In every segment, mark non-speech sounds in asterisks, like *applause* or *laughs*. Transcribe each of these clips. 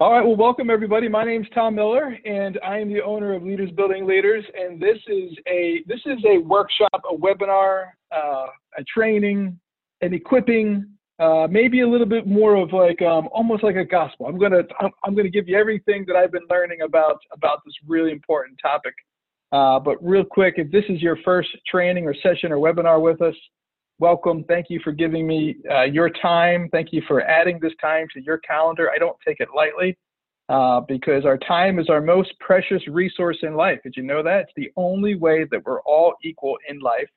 All right, well, welcome everybody. My name is Tom Miller, and I am the owner of Leaders Building Leaders. And this is a this is a workshop, a webinar, uh, a training, an equipping, uh, maybe a little bit more of like um, almost like a gospel. I'm gonna I'm, I'm, gonna give you everything that I've been learning about about this really important topic. Uh, but real quick, if this is your first training or session or webinar with us, welcome. Thank you for giving me uh, your time. Thank you for adding this time to your calendar. I don't take it lightly uh, because our time is our most precious resource in life. Did you know that? It's the only way that we're all equal in life.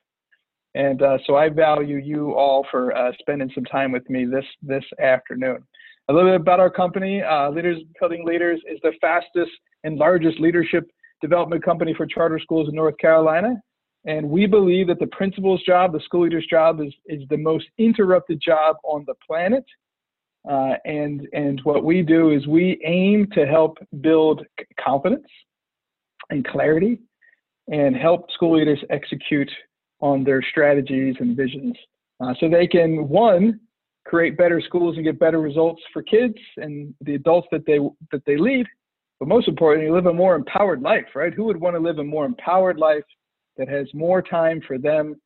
And uh, so I value you all for uh, spending some time with me this this afternoon. A little bit about our company. Uh, Leaders Building Leaders is the fastest and largest leadership development company for charter schools in North Carolina. And we believe that the principal's job, the school leader's job, is, is the most interrupted job on the planet. Uh, and, and what we do is we aim to help build confidence and clarity and help school leaders execute on their strategies and visions uh, so they can, one, create better schools and get better results for kids and the adults that they, that they lead. But most importantly, live a more empowered life, right? Who would want to live a more empowered life that has more time for them.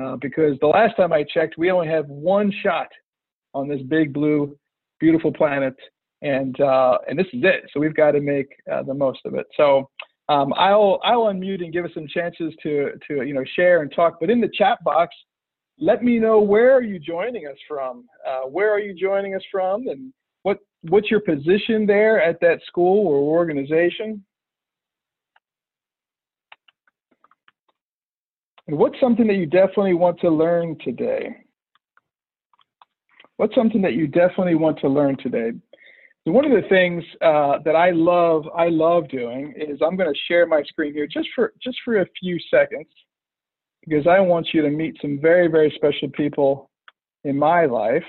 Uh, because the last time I checked, we only have one shot on this big blue, beautiful planet, and uh, and this is it. So we've got to make uh, the most of it. So um, I'll I'll unmute and give us some chances to to you know share and talk. But in the chat box, let me know where are you joining us from. Uh, where are you joining us from, and what what's your position there at that school or organization? And what's something that you definitely want to learn today? What's something that you definitely want to learn today? One of the things uh, that I love, I love doing is I'm going to share my screen here just for just for a few seconds because I want you to meet some very very special people in my life.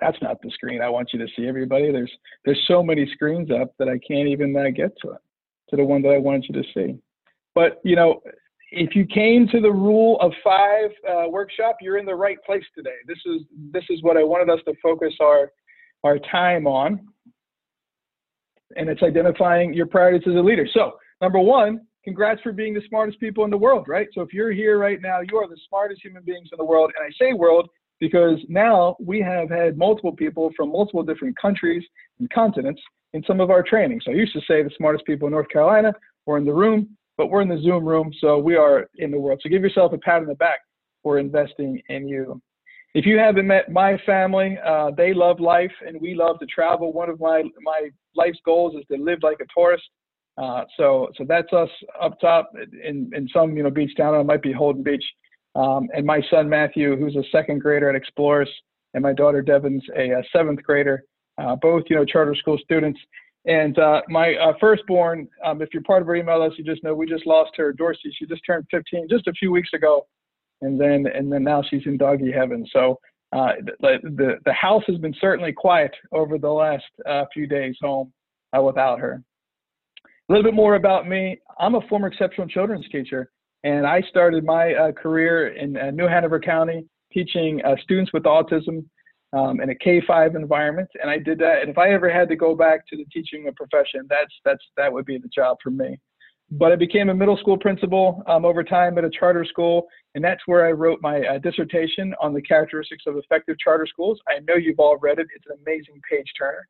That's not the screen I want you to see, everybody. There's there's so many screens up that I can't even uh, get to it, to the one that I wanted you to see. But you know, if you came to the rule of five uh, workshop, you're in the right place today. This is this is what I wanted us to focus our our time on, and it's identifying your priorities as a leader. So number one, congrats for being the smartest people in the world, right? So if you're here right now, you are the smartest human beings in the world, and I say world because now we have had multiple people from multiple different countries and continents in some of our training. So I used to say the smartest people in North Carolina were in the room but we're in the Zoom room, so we are in the world. So give yourself a pat on the back for investing in you. If you haven't met my family, uh, they love life and we love to travel. One of my my life's goals is to live like a tourist. Uh, so so that's us up top in in some you know beach town. It might be Holden Beach. Um, and my son Matthew, who's a second grader at Explorers, and my daughter Devon's a, a seventh grader. Uh, both you know charter school students. And uh, my uh, firstborn, um, if you're part of our email list, you just know we just lost her, Dorsey. She just turned 15 just a few weeks ago, and then and then now she's in doggy heaven. So uh, the, the the house has been certainly quiet over the last uh, few days home uh, without her. A little bit more about me. I'm a former exceptional children's teacher, and I started my uh, career in New Hanover County teaching students with autism um, in a K5 environment, and I did that. And if I ever had to go back to the teaching profession, that's that's that would be the job for me. But I became a middle school principal um, over time at a charter school, and that's where I wrote my uh, dissertation on the characteristics of effective charter schools. I know you've all read it; it's an amazing page turner.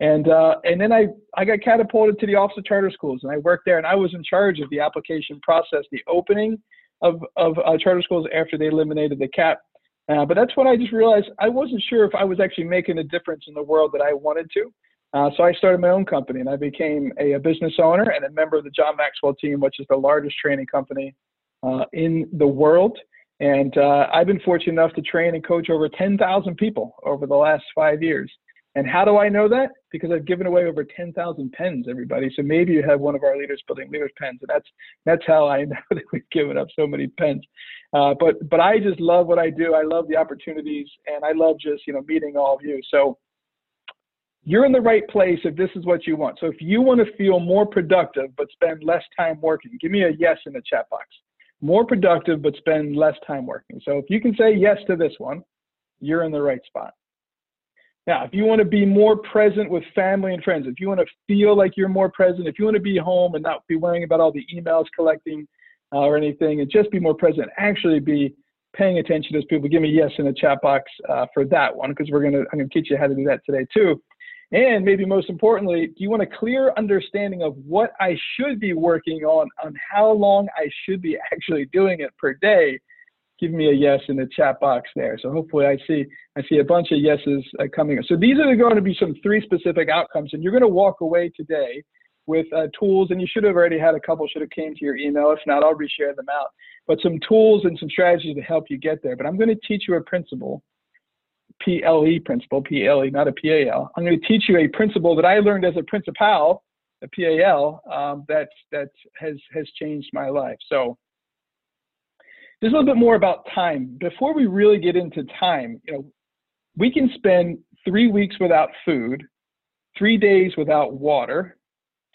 And uh, and then I I got catapulted to the Office of Charter Schools, and I worked there, and I was in charge of the application process, the opening of of uh, charter schools after they eliminated the cap uh, but that's when I just realized I wasn't sure if I was actually making a difference in the world that I wanted to. Uh, so I started my own company and I became a, a, business owner and a member of the John Maxwell team, which is the largest training company uh, in the world. And uh, I've been fortunate enough to train and coach over 10,000 people over the last five years. And how do I know that? Because I've given away over 10,000 pens, everybody. So maybe you have one of our leaders building leaders pens, and that's that's how I *laughs* know that we've given up so many pens. Uh, but but I just love what I do. I love the opportunities, and I love just you know meeting all of you. So you're in the right place if this is what you want. So if you want to feel more productive but spend less time working, give me a yes in the chat box. More productive but spend less time working. So if you can say yes to this one, you're in the right spot. Now, if you want to be more present with family and friends, if you want to feel like you're more present, if you want to be home and not be worrying about all the emails collecting uh, or anything, and just be more present, actually be paying attention to those people, give me yes in the chat box uh, for that one because we're gonna I'm gonna teach you how to do that today too. And maybe most importantly, do you want a clear understanding of what I should be working on, on how long I should be actually doing it per day? Give me a yes in the chat box there. So hopefully I see I see a bunch of yeses uh, coming. Up. So these are going to be some three specific outcomes, and you're going to walk away today with uh, tools, and you should have already had a couple should have came to your email. If not, I'll reshare them out. But some tools and some strategies to help you get there. But I'm going to teach you a principle PLE principle, PLE, not a PAL. I'm going to teach you a principle that I learned as a principal, a PAL, um, that that has has changed my life. So just a little bit more about time. Before we really get into time, you know, we can spend three weeks without food, three days without water,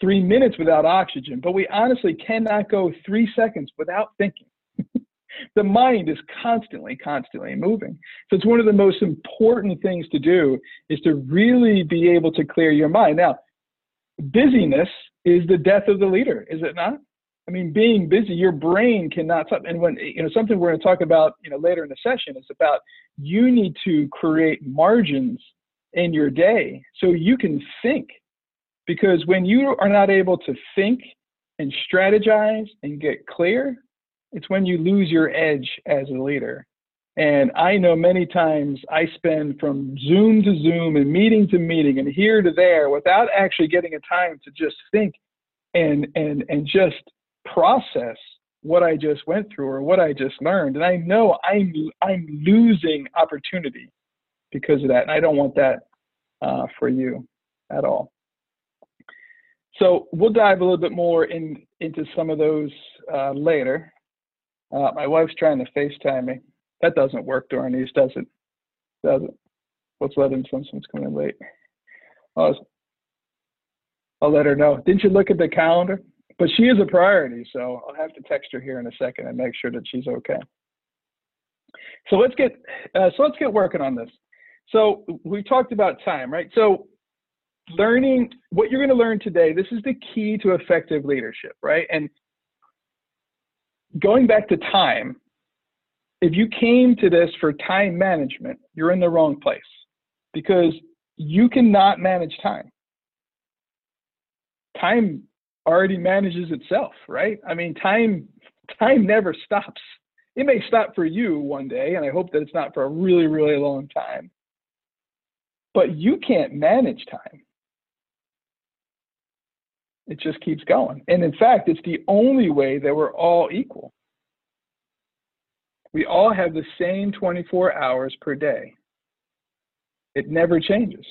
three minutes without oxygen, but we honestly cannot go three seconds without thinking *laughs* the mind is constantly, constantly moving. So it's one of the most important things to do is to really be able to clear your mind. Now, busyness is the death of the leader, is it not? I mean, being busy, your brain cannot stop. And when you know something we're going to talk about, you know, later in the session is about you need to create margins in your day so you can think. Because when you are not able to think and strategize and get clear, it's when you lose your edge as a leader. And I know many times I spend from Zoom to Zoom and meeting to meeting and here to there without actually getting a time to just think and and and just process what I just went through or what I just learned. And I know I'm I'm losing opportunity because of that, and I don't want that uh, for you at all. So we'll dive a little bit more in into some of those uh, later. Uh, my wife's trying to FaceTime me. That doesn't work during these, does it? Does it? Let's let him since someone's coming in late. I'll, I'll let her know. Didn't you look at the calendar? But she is a priority, so I'll have to text her here in a second and make sure that she's okay. So let's get uh, so let's get working on this. So we talked about time, right? So learning what you're going to learn today. This is the key to effective leadership, right? And going back to time, if you came to this for time management, you're in the wrong place because you cannot manage time. Time already manages itself, right? I mean, time time never stops. It may stop for you one day, and I hope that it's not for a really, really long time. But you can't manage time. It just keeps going. And in fact, it's the only way that we're all equal. We all have the same 24 hours per day. It never changes.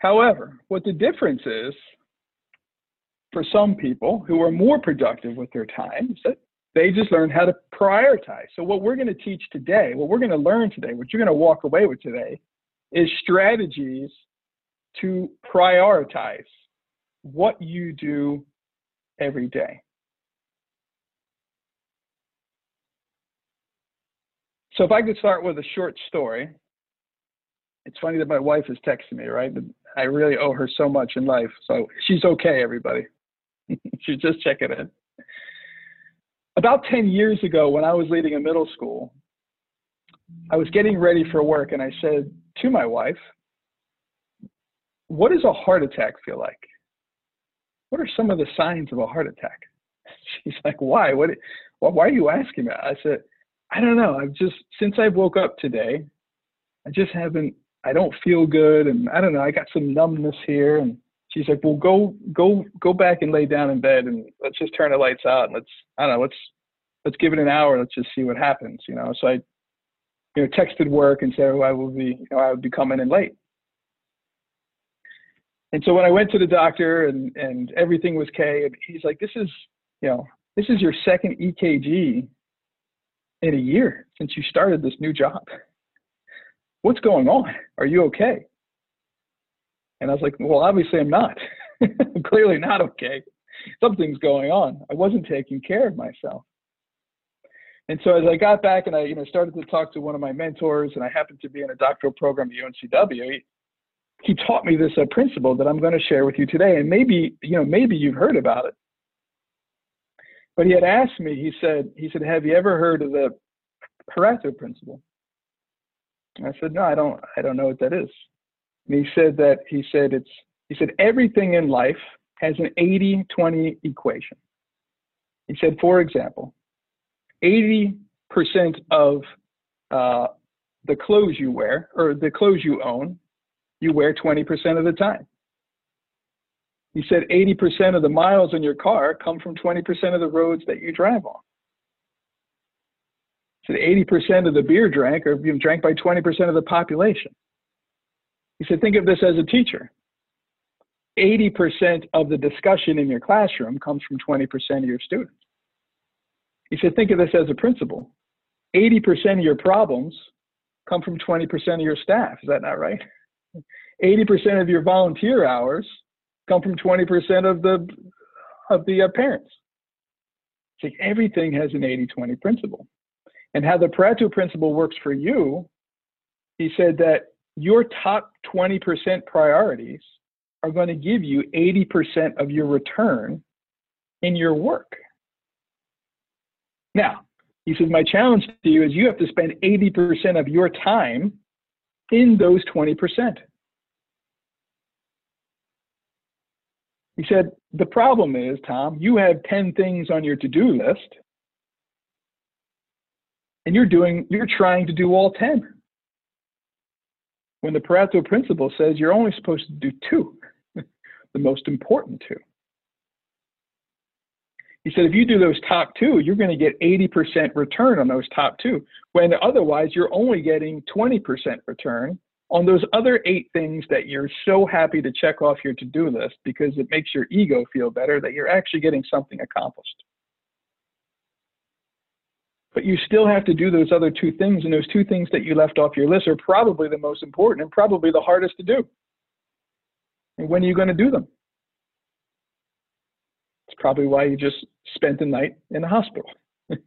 However, what the difference is for some people who are more productive with their time is that they just learn how to prioritize. So, what we're going to teach today, what we're going to learn today, what you're going to walk away with today, is strategies to prioritize what you do every day. So if I could start with a short story, it's funny that my wife is texting me, right? I really owe her so much in life. So she's okay, everybody. *laughs* she's just checking in. About 10 years ago, when I was leading a middle school, I was getting ready for work and I said to my wife, what does a heart attack feel like? What are some of the signs of a heart attack? *laughs* She's like, why? What? Why are you asking that? I said, I don't know. I've just since I woke up today, I just haven't. I don't feel good, and I don't know. I got some numbness here, and she's like, "Well, go go go back and lay down in bed, and let's just turn the lights out, and let's I don't know. Let's let's give it an hour. Let's just see what happens." You know. So I, you know, texted work and said, oh, "I will be, you know, I would be coming in late." And so when I went to the doctor and, and everything was K, and he's like, this is, you know, this is your second EKG in a year since you started this new job. What's going on? Are you okay? And I was like, well, obviously I'm not. I'm *laughs* clearly not okay. Something's going on. I wasn't taking care of myself. And so as I got back and I, you know, started to talk to one of my mentors, and I happened to be in a doctoral program at UNCW, he, taught me this uh, principle that I'm going to share with you today. And maybe, you know, maybe you've heard about it. But he had asked me, he said, he said, have you ever heard of the Pareto principle? I said, no, I don't, I don't know what that is. And he said that, he said it's, he said everything in life has an 80-20 equation. He said, for example, 80% of uh, the clothes you wear or the clothes you own, you wear 20% of the time. He said 80% of the miles in your car come from 20% of the roads that you drive on. Said 80% of the beer drank are you know, drank by 20% of the population. He said, think of this as a teacher. 80% of the discussion in your classroom comes from 20% of your students. He said, think of this as a principal. 80% of your problems come from 20% of your staff. Is that not right? 80% of your volunteer hours come from 20% of the of the uh, parents. It's like everything has an 80-20 principle. And how the Pareto principle works for you, he said that your top 20% priorities are going to give you 80% of your return in your work. Now, he says, my challenge to you is you have to spend 80% of your time in those 20%. He said, the problem is, Tom, you have 10 things on your to-do list and you're doing, you're trying to do all 10. When the Pareto principle says you're only supposed to do two, *laughs* the most important two. He said, if you do those top two, you're going to get 80% return on those top two, when otherwise you're only getting 20% return on those other eight things that you're so happy to check off your to-do list because it makes your ego feel better that you're actually getting something accomplished. But you still have to do those other two things, and those two things that you left off your list are probably the most important and probably the hardest to do. And when are you going to do them? It's probably why you just spent the night in the hospital. *laughs* he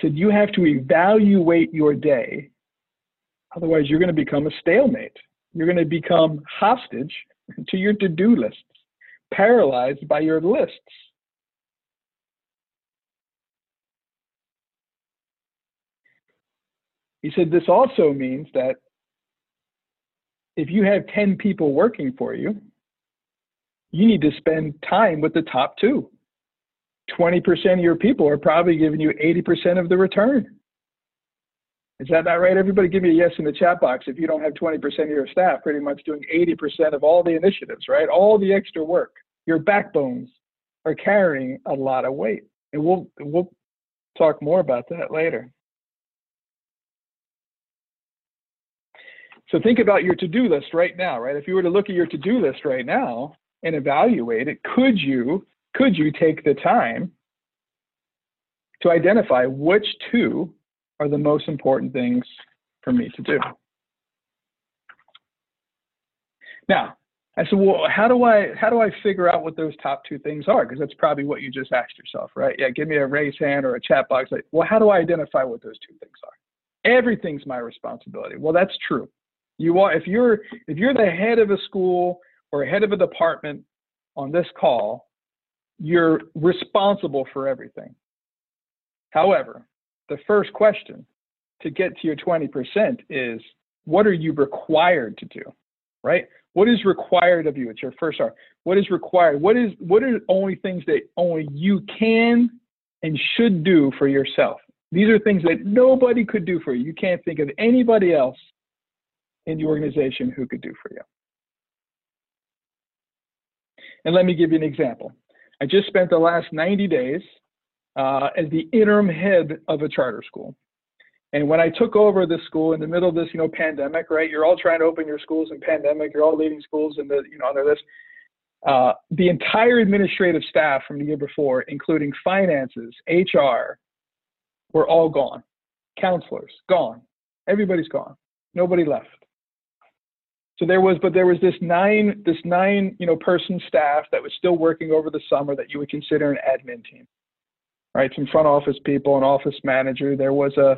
said, You have to evaluate your day. Otherwise, you're going to become a stalemate. You're going to become hostage to your to do lists, paralyzed by your lists. He said, This also means that if you have 10 people working for you, you need to spend time with the top two. 20% of your people are probably giving you 80% of the return. Is that not right? Everybody give me a yes in the chat box if you don't have 20% of your staff pretty much doing 80% of all the initiatives, right? All the extra work. Your backbones are carrying a lot of weight. And we'll we'll talk more about that later. So think about your to-do list right now, right? If you were to look at your to-do list right now, and evaluate it, could you could you take the time to identify which two are the most important things for me to do? Now, I said, well, how do I how do I figure out what those top two things are? Because that's probably what you just asked yourself, right? Yeah, give me a raise hand or a chat box. Like, well, how do I identify what those two things are? Everything's my responsibility. Well, that's true. You are if you're if you're the head of a school or head of a department on this call, you're responsible for everything. However, the first question to get to your 20% is what are you required to do? Right? What is required of you? It's your first R. What is required? What is what are only things that only you can and should do for yourself? These are things that nobody could do for you. You can't think of anybody else in the organization who could do for you. And let me give you an example. I just spent the last 90 days uh, as the interim head of a charter school. And when I took over the school in the middle of this, you know, pandemic, right? You're all trying to open your schools in pandemic. You're all leaving schools in the, you know, under this. Uh, the entire administrative staff from the year before, including finances, HR, were all gone. Counselors, gone. Everybody's gone. Nobody left. So there was, but there was this nine, this nine, you know, person staff that was still working over the summer that you would consider an admin team. right? Some front office people, an office manager. There was a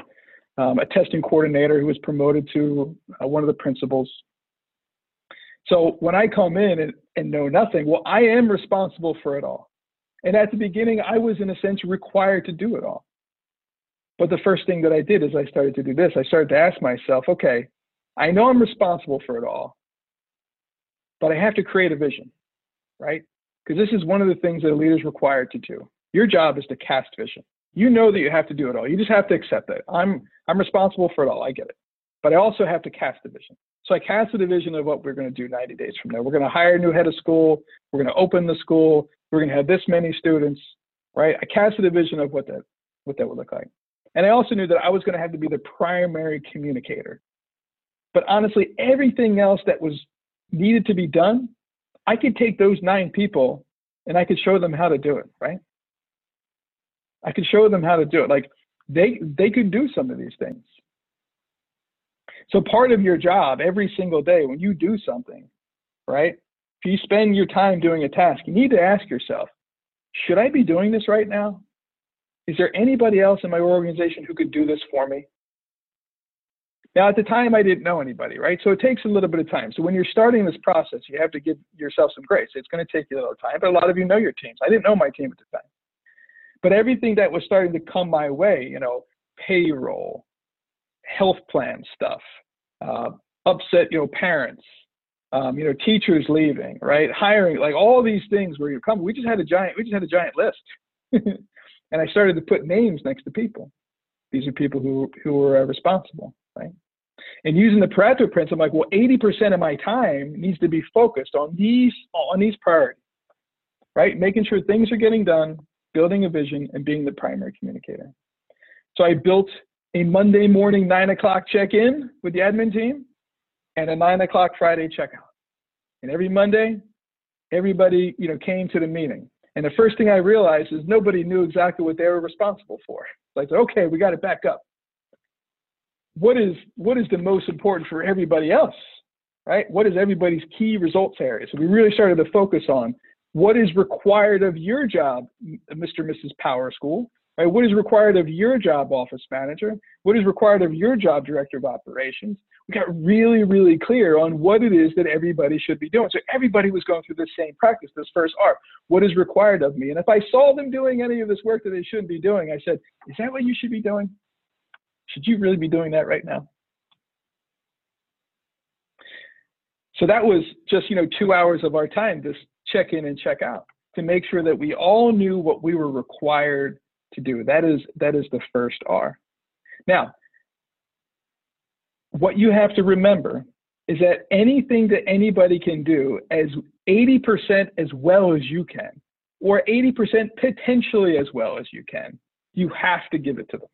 um, a testing coordinator who was promoted to uh, one of the principals. So when I come in and, and know nothing, well, I am responsible for it all. And at the beginning, I was in a sense required to do it all. But the first thing that I did is I started to do this. I started to ask myself, okay, I know I'm responsible for it all, but I have to create a vision, right? Because this is one of the things that a leader is required to do. Your job is to cast vision. You know that you have to do it all. You just have to accept that. I'm I'm responsible for it all. I get it. But I also have to cast a vision. So I cast a vision of what we're going to do 90 days from now. We're going to hire a new head of school. We're going to open the school. We're going to have this many students, right? I cast a vision of what that what that would look like. And I also knew that I was going to have to be the primary communicator. But honestly, everything else that was needed to be done, I could take those nine people and I could show them how to do it, right? I could show them how to do it. Like they they could do some of these things. So part of your job every single day when you do something, right? If you spend your time doing a task, you need to ask yourself, should I be doing this right now? Is there anybody else in my organization who could do this for me? Now, at the time, I didn't know anybody, right? So it takes a little bit of time. So when you're starting this process, you have to give yourself some grace. It's going to take you a little time, but a lot of you know your teams. I didn't know my team at the time. But everything that was starting to come my way, you know, payroll, health plan stuff, uh, upset, you know, parents, um, you know, teachers leaving, right? Hiring, like all these things where you come. We just had a giant, we just had a giant list, *laughs* and I started to put names next to people. These are people who who were uh, responsible, right? And using the Pareto principle, I'm like, well, 80% of my time needs to be focused on these on these priorities, right? Making sure things are getting done, building a vision, and being the primary communicator. So I built a Monday morning nine o'clock check-in with the admin team and a nine o'clock Friday checkout. And every Monday, everybody you know came to the meeting. And the first thing I realized is nobody knew exactly what they were responsible for. Like, okay, we got to back up. What is what is the most important for everybody else? Right? What is everybody's key results area? So we really started to focus on what is required of your job, Mr. and Mrs. Power School? Right? What is required of your job, office manager? What is required of your job, director of operations? We got really, really clear on what it is that everybody should be doing. So everybody was going through the same practice, this first R. What is required of me? And if I saw them doing any of this work that they shouldn't be doing, I said, is that what you should be doing? Should you really be doing that right now? So that was just, you know, two hours of our time, just check in and check out to make sure that we all knew what we were required to do. That is that is the first R. Now, what you have to remember is that anything that anybody can do as 80% as well as you can, or 80% potentially as well as you can, you have to give it to them.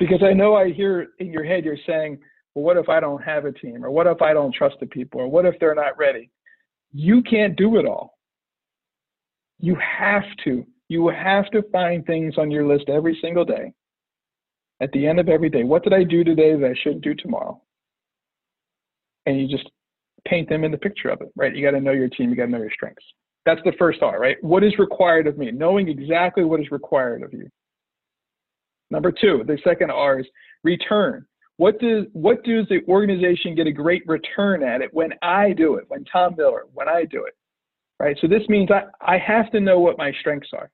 Because I know I hear in your head you're saying, well, what if I don't have a team? Or what if I don't trust the people? Or what if they're not ready? You can't do it all. You have to. You have to find things on your list every single day. At the end of every day, what did I do today that I shouldn't do tomorrow? And you just paint them in the picture of it, right? You got to know your team, you got to know your strengths. That's the first R, right? What is required of me? Knowing exactly what is required of you. Number two, the second R is return. What does what does the organization get a great return at it when I do it, when Tom Miller, when I do it? Right? So this means I, I have to know what my strengths are.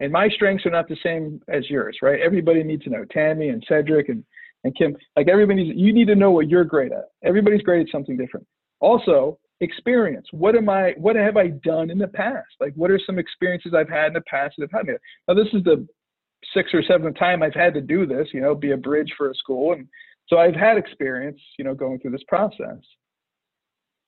And my strengths are not the same as yours, right? Everybody needs to know. Tammy and Cedric and, and Kim, like everybody, you need to know what you're great at. Everybody's great at something different. Also, experience. What am I, what have I done in the past? Like, what are some experiences I've had in the past that have had me? Now, this is the sixth or seventh time I've had to do this, you know, be a bridge for a school. And so I've had experience, you know, going through this process.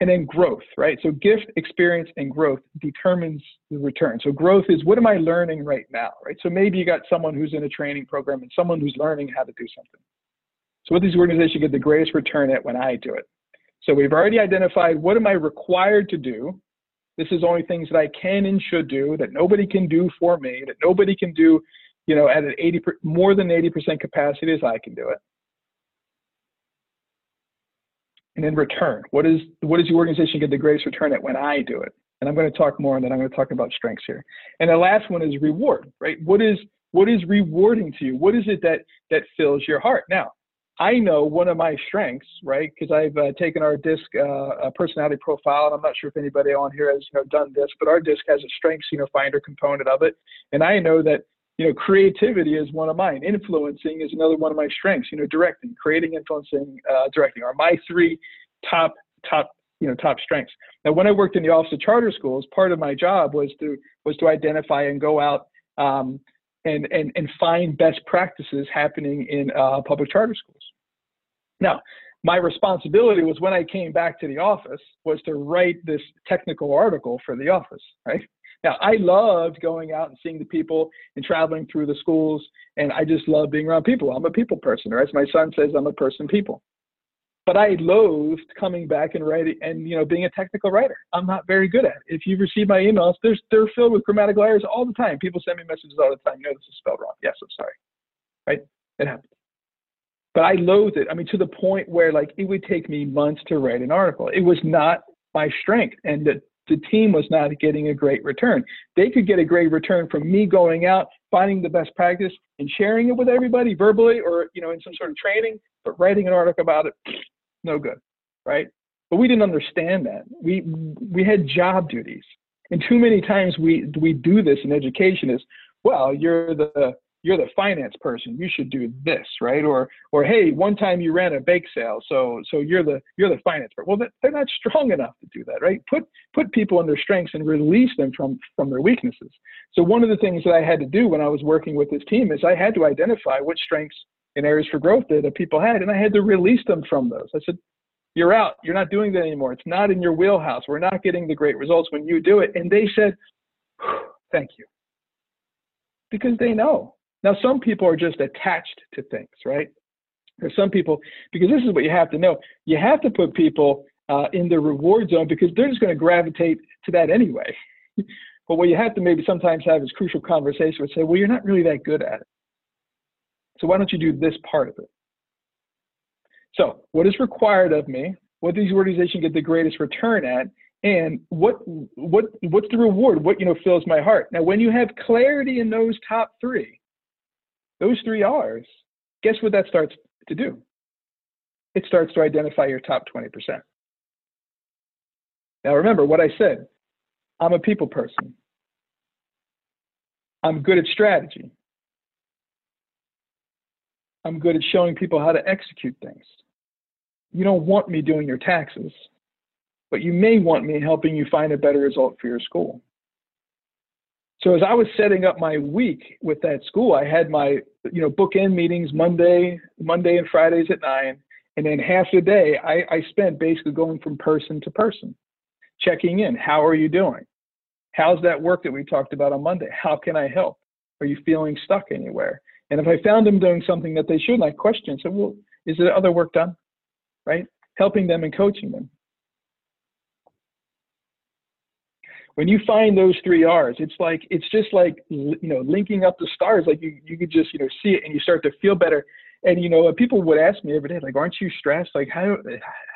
And then growth, right? So gift, experience, and growth determines the return. So growth is what am I learning right now, right? So maybe you got someone who's in a training program and someone who's learning how to do something. So what these organizations get the greatest return at when I do it. So we've already identified what am I required to do. This is only things that I can and should do that nobody can do for me, that nobody can do you know, at an 80 more than 80% capacity as I can do it. And in return, what is what does the organization get the greatest return at when I do it? And I'm going to talk more, and then I'm going to talk about strengths here. And the last one is reward, right? What is what is rewarding to you? What is it that that fills your heart? Now, I know one of my strengths, right? Because I've uh, taken our DISC uh, personality profile, and I'm not sure if anybody on here has you know done this, but our DISC has a strengths you know finder component of it, and I know that you know creativity is one of mine. Influencing is another one of my strengths. You know, directing, creating, influencing, uh, directing are my three top top you know top strengths. Now, when I worked in the Office of Charter Schools, part of my job was to was to identify and go out um, and and and find best practices happening in uh, public charter schools. Now, my responsibility was when I came back to the office was to write this technical article for the office, right? Now, I loved going out and seeing the people and traveling through the schools, and I just love being around people. I'm a people person, or as my son says, I'm a person people but I loathed coming back and writing and you know being a technical writer. I'm not very good at it. If you receive my emails, there's they're filled with grammatical errors all the time. People send me messages all the time. No, this is spelled wrong. Yes, I'm sorry. Right? It happens. But I loathed it. I mean, to the point where like it would take me months to write an article. It was not my strength, and the the team was not getting a great return. They could get a great return from me going out, finding the best practice, and sharing it with everybody verbally or you know in some sort of training. But writing an article about it, no good, right? But we didn't understand that. We we had job duties, and too many times we we do this in education is, well, you're the you're the finance person. You should do this, right? Or or hey, one time you ran a bake sale, so so you're the you're the finance person. Well, they're not strong enough to do that, right? Put put people in their strengths and release them from from their weaknesses. So one of the things that I had to do when I was working with this team is I had to identify what strengths and areas for growth that people had, and I had to release them from those. I said, "You're out. You're not doing that anymore. It's not in your wheelhouse. We're not getting the great results when you do it." And they said, "Thank you," because they know. Now, some people are just attached to things, right? There's some people because this is what you have to know. You have to put people uh, in the reward zone because they're just going to gravitate to that anyway. *laughs* but what you have to maybe sometimes have is crucial conversation and say, well, you're not really that good at it. So why don't you do this part of it? So what is required of me? What does the organization get the greatest return at? And what what what's the reward? What you know fills my heart? Now, when you have clarity in those top three, those three R's, guess what that starts to do? It starts to identify your top 20%. Now remember what I said. I'm a people person. I'm good at strategy. I'm good at showing people how to execute things. You don't want me doing your taxes, but you may want me helping you find a better result for your school. So as I was setting up my week with that school, I had my you know bookend meetings Monday, Monday and Fridays at nine, and then half the day I, I spent basically going from person to person, checking in. How are you doing? How's that work that we talked about on Monday? How can I help? Are you feeling stuck anywhere? And if I found them doing something that they shouldn't, I questioned. so well, is there other work done? Right? Helping them and coaching them. When you find those three R's, it's like it's just like you know linking up the stars. Like you you could just you know see it and you start to feel better. And you know people would ask me every day like, aren't you stressed? Like how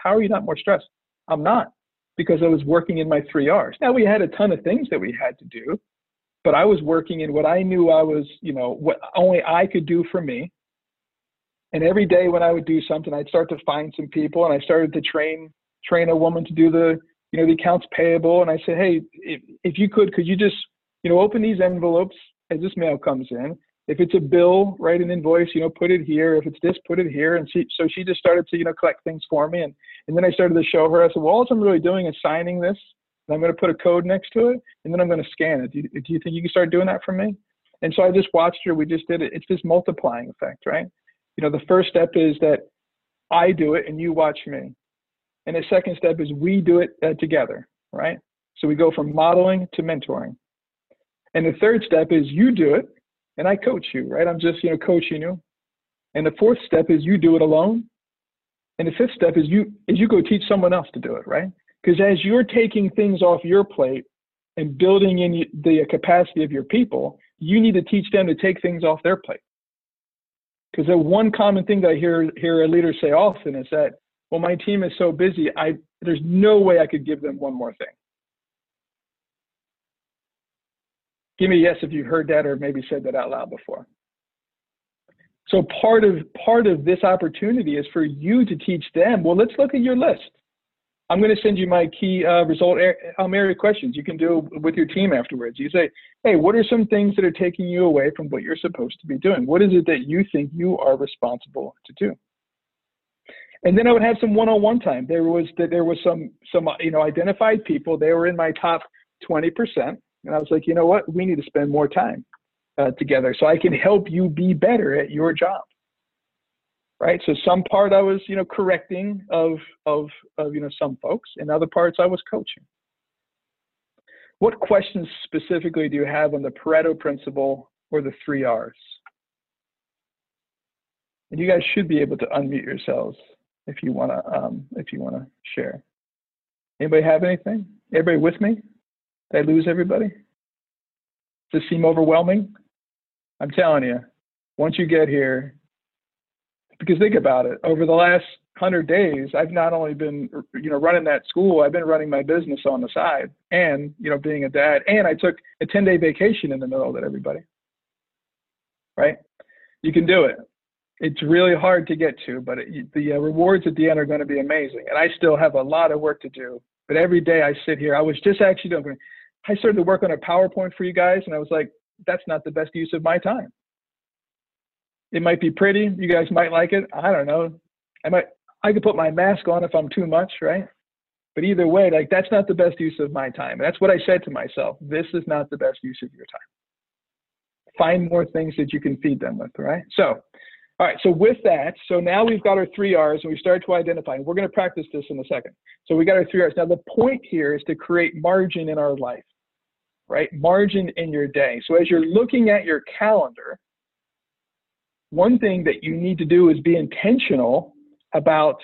how are you not more stressed? I'm not because I was working in my three R's. Now we had a ton of things that we had to do, but I was working in what I knew I was, you know, what only I could do for me. And every day when I would do something, I'd start to find some people, and I started to train train a woman to do the, you know, the accounts payable. And I said, hey, if, if you could, could you just, you know, open these envelopes as this mail comes in. If it's a bill, write an invoice, you know, put it here. If it's this, put it here. And she, so she just started to, you know, collect things for me. And, and then I started to show her, I said, well, all I'm really doing is signing this and I'm going to put a code next to it, and then I'm going to scan it. Do you, do you think you can start doing that for me? And so I just watched her. We just did it. It's this multiplying effect, right? You know, the first step is that I do it and you watch me. And the second step is we do it uh, together, right? So we go from modeling to mentoring. And the third step is you do it and I coach you, right? I'm just, you know, coaching you. And the fourth step is you do it alone. And the fifth step is you is you go teach someone else to do it, right? Because as you're taking things off your plate and building in the capacity of your people, you need to teach them to take things off their plate. Because the one common thing that I hear hear a leader say often is that, well, my team is so busy, I there's no way I could give them one more thing. Give me a yes if you've heard that or maybe said that out loud before. So part of part of this opportunity is for you to teach them. Well, let's look at your list. I'm going to send you my key uh, result um, area questions. You can do with your team afterwards. You say, hey, what are some things that are taking you away from what you're supposed to be doing? What is it that you think you are responsible to do? And then I would have some one-on-one time. There was there was some some you know identified people. They were in my top 20%, and I was like, you know what? We need to spend more time uh, together so I can help you be better at your job. Right. So some part I was, you know, correcting of of of you know some folks, and other parts I was coaching. What questions specifically do you have on the Pareto principle or the three R's? And you guys should be able to unmute yourselves if you want to um, if you want to share. Anybody have anything? Everybody with me? Did I lose everybody? Does this seem overwhelming? I'm telling you, once you get here, because think about it, over the last hundred days, I've not only been, you know, running that school, I've been running my business on the side, and you know, being a dad, and I took a 10 day vacation in the middle of it. Everybody, right? You can do it. It's really hard to get to, but it, the uh, rewards at the end are going to be amazing. And I still have a lot of work to do. But every day I sit here, I was just actually doing. I started to work on a PowerPoint for you guys, and I was like, that's not the best use of my time. It might be pretty. You guys might like it. I don't know. I might. I could put my mask on if I'm too much, right? But either way, like that's not the best use of my time. That's what I said to myself. This is not the best use of your time. Find more things that you can feed them with, right? So, all right. So with that, so now we've got our three R's and we start to identify. And we're going to practice this in a second. So we got our three R's. Now the point here is to create margin in our life right? Margin in your day. So as you're looking at your calendar, one thing that you need to do is be intentional about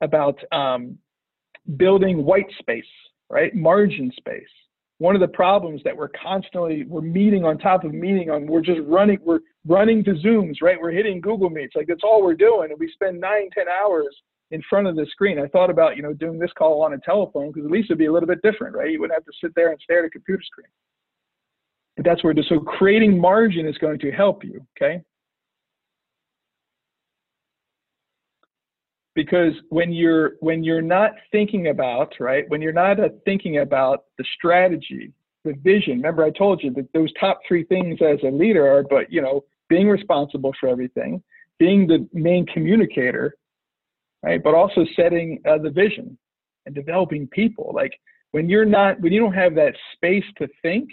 about um, building white space, right? Margin space. One of the problems that we're constantly we're meeting on top of meeting on. We're just running. We're running to Zooms, right? We're hitting Google Meets. Like that's all we're doing, and we spend nine, ten hours in front of the screen. I thought about you know doing this call on a telephone because at least it'd be a little bit different, right? You wouldn't have to sit there and stare at a computer screen. But that's where. So creating margin is going to help you, okay? Because when you're when you're not thinking about right, when you're not uh, thinking about the strategy, the vision. Remember, I told you that those top three things as a leader are, but you know, being responsible for everything, being the main communicator, right? But also setting uh, the vision and developing people. Like when you're not, when you don't have that space to think,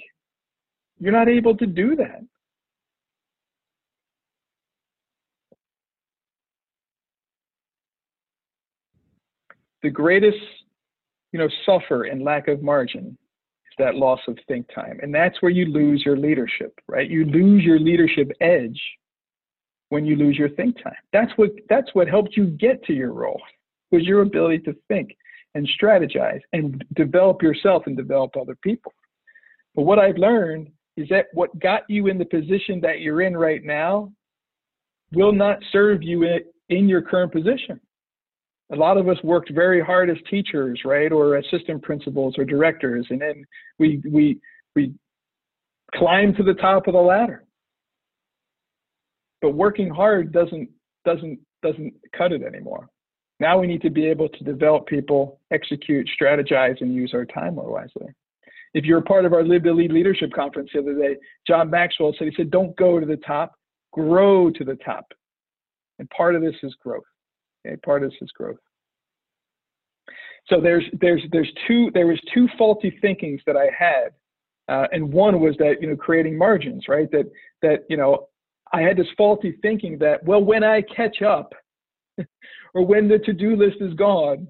you're not able to do that. The greatest, you know, suffer in lack of margin is that loss of think time. And that's where you lose your leadership, right? You lose your leadership edge when you lose your think time. That's what that's what helped you get to your role was your ability to think and strategize and develop yourself and develop other people. But what I've learned is that what got you in the position that you're in right now will not serve you in, in your current position. A lot of us worked very hard as teachers, right, or assistant principals or directors, and then we we we climbed to the top of the ladder. But working hard doesn't doesn't doesn't cut it anymore. Now we need to be able to develop people, execute, strategize, and use our time more wisely. If you're a part of our Live to Lead Leadership Conference the other day, John Maxwell said, he said, don't go to the top, grow to the top. And part of this is growth. Okay, part of this growth. So there's there's there's two there was two faulty thinkings that I had, uh, and one was that you know creating margins, right? That that you know I had this faulty thinking that well when I catch up, *laughs* or when the to-do list is gone,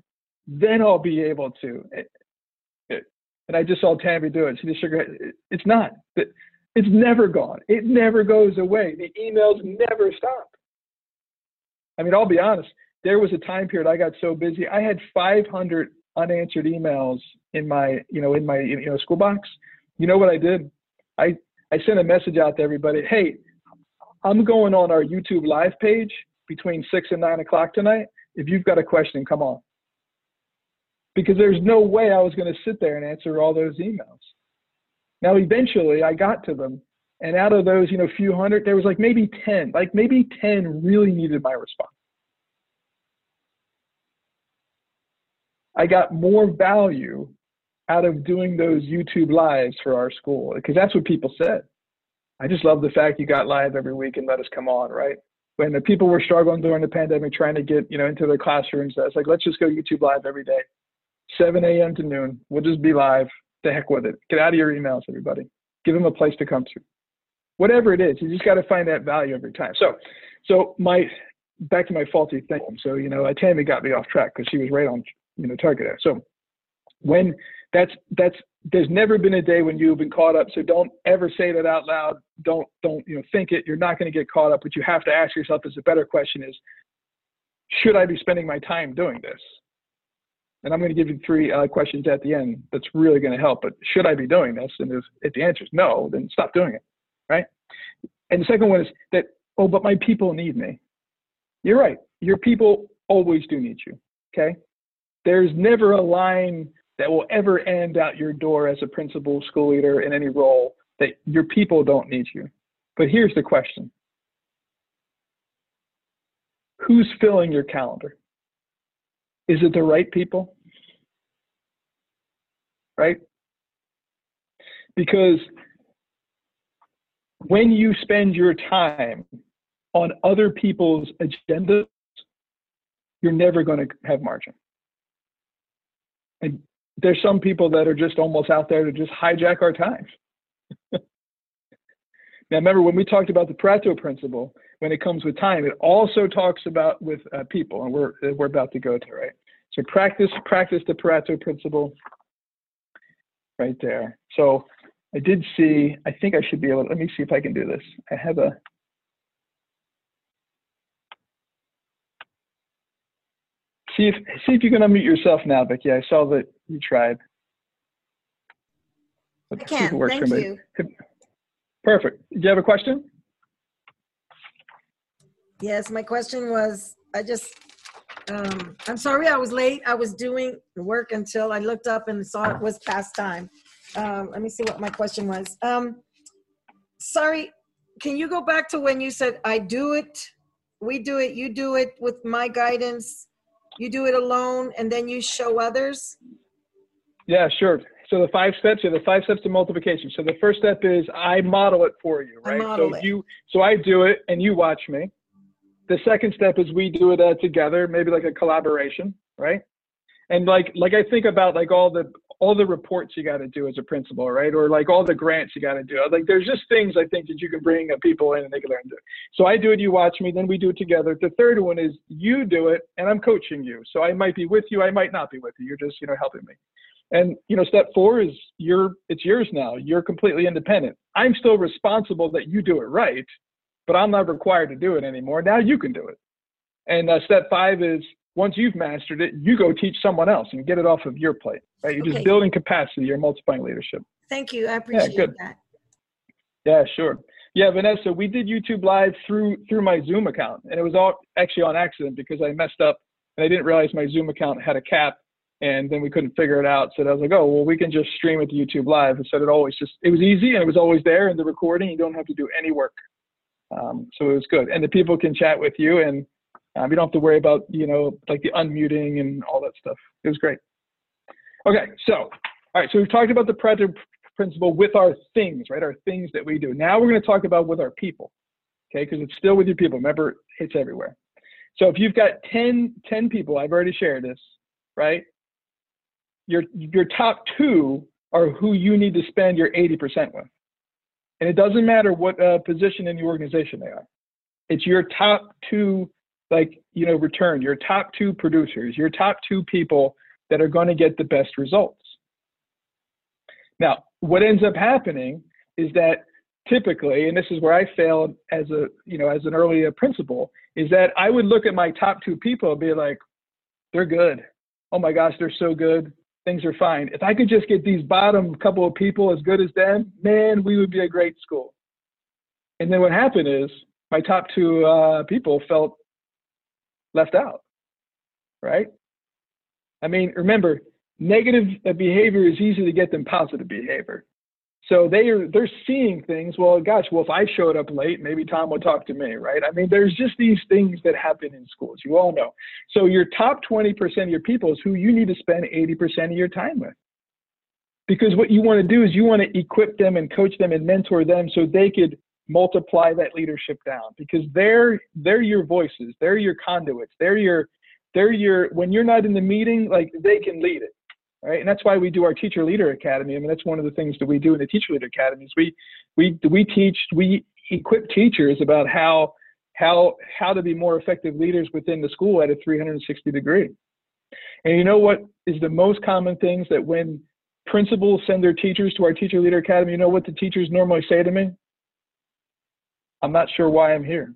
then I'll be able to and I just saw Tammy do it. She just shook her head. It's not. It's never gone. It never goes away. The emails never stop. I mean, I'll be honest. There was a time period I got so busy. I had 500 unanswered emails in my, you know, in my, you know, school box. You know what I did? I I sent a message out to everybody. Hey, I'm going on our YouTube live page between six and nine o'clock tonight. If you've got a question, come on because there's no way I was going to sit there and answer all those emails. Now, eventually, I got to them, and out of those, you know, few hundred, there was like maybe 10, like maybe 10 really needed my response. I got more value out of doing those YouTube lives for our school because that's what people said. I just love the fact you got live every week and let us come on, right? When the people were struggling during the pandemic trying to get, you know, into their classrooms, I was like, let's just go YouTube live every day. 7 a.m. to noon. We'll just be live. The heck with it. Get out of your emails, everybody. Give them a place to come to. Whatever it is, you just got to find that value every time. So, so my back to my faulty thing. So, you know, Tammy got me off track because she was right on, you know, target there. So, when that's that's there's never been a day when you've been caught up. So don't ever say that out loud. Don't don't you know think it. You're not going to get caught up. What you have to ask yourself is a better question is, should I be spending my time doing this? And I'm going to give you three uh, questions at the end that's really going to help. But should I be doing this? And if, if the answer is no, then stop doing it, right? And the second one is that, oh, but my people need me. You're right. Your people always do need you, okay? There's never a line that will ever end out your door as a principal, school leader, in any role that your people don't need you. But here's the question Who's filling your calendar? Is it the right people? Right? Because when you spend your time on other people's agendas, you're never going to have margin. And there's some people that are just almost out there to just hijack our time. *laughs* now, remember when we talked about the Pareto principle, when it comes with time, it also talks about with uh, people, and we're we're about to go to right. So practice practice the Pareto principle right there. So I did see. I think I should be able. To, let me see if I can do this. I have a. See if see if you can unmute yourself now, Vicky. I saw that you tried. I can. Thank you. Perfect. Do you have a question? Yes, my question was, I just, um, I'm sorry I was late. I was doing work until I looked up and saw it was past time. Um, let me see what my question was. Um, sorry, can you go back to when you said, I do it, we do it, you do it with my guidance, you do it alone, and then you show others? Yeah, sure. So the five steps are the five steps to multiplication. So the first step is I model it for you, right? so it. you, so I do it and you watch me. The second step is we do it uh, together, maybe like a collaboration, right? And like like I think about like all the all the reports you got to do as a principal, right? Or like all the grants you got to do. Like there's just things I think that you can bring people in and they can learn to. Do. So I do it, you watch me, then we do it together. The third one is you do it and I'm coaching you. So I might be with you, I might not be with you. You're just you know helping me. And you know, step four is you're it's yours now. You're completely independent. I'm still responsible that you do it right, but I'm not required to do it anymore. Now you can do it. And uh, step five is once you've mastered it, you go teach someone else and get it off of your plate. Right? You're okay. just building capacity. You're multiplying leadership. Thank you. I appreciate yeah, that. Yeah, sure. Yeah, Vanessa, we did YouTube live through through my Zoom account, and it was all actually on accident because I messed up and I didn't realize my Zoom account had a cap, and then we couldn't figure it out. So I was like, oh well, we can just stream it to YouTube live. And so it always just it was easy and it was always there in the recording. You don't have to do any work. Um, so it was good, and the people can chat with you, and um, you don't have to worry about you know like the unmuting and all that stuff. It was great. Okay, so all right, so we've talked about the Pareto principle with our things, right? Our things that we do. Now we're going to talk about with our people, okay? Because it's still with your people. Remember, it's everywhere. So if you've got 10, 10 people, I've already shared this, right? Your your top two are who you need to spend your 80% with. And it doesn't matter what uh, position in the organization they are. It's your top two, like, you know, return, your top two producers, your top two people that are going to get the best results. Now, what ends up happening is that typically, and this is where I failed as a, you know, as an early principal, is that I would look at my top two people and be like, they're good. Oh my gosh, they're so good things are fine. If I could just get these bottom couple of people as good as them, man, we would be a great school. And then what happened is my top two uh, people felt left out, right? I mean, remember, negative uh, behavior is easy to get than positive behavior. So they are they're seeing things. Well, gosh, well if I showed up late, maybe Tom would talk to me, right? I mean, there's just these things that happen in schools. You all know. So your top 20% of your people is who you need to spend 80% of your time with. Because what you want to do is you want to equip them and coach them and mentor them so they could multiply that leadership down because they're they're your voices, they're your conduits, they're your they're your when you're not in the meeting, like they can lead it right? And that's why we do our teacher leader academy. I mean, that's one of the things that we do in the teacher leader academy is we we we teach we equip teachers about how how how to be more effective leaders within the school at a 360 degree. And you know what is the most common things that when principals send their teachers to our teacher leader academy, you know what the teachers normally say to me? I'm not sure why I'm here.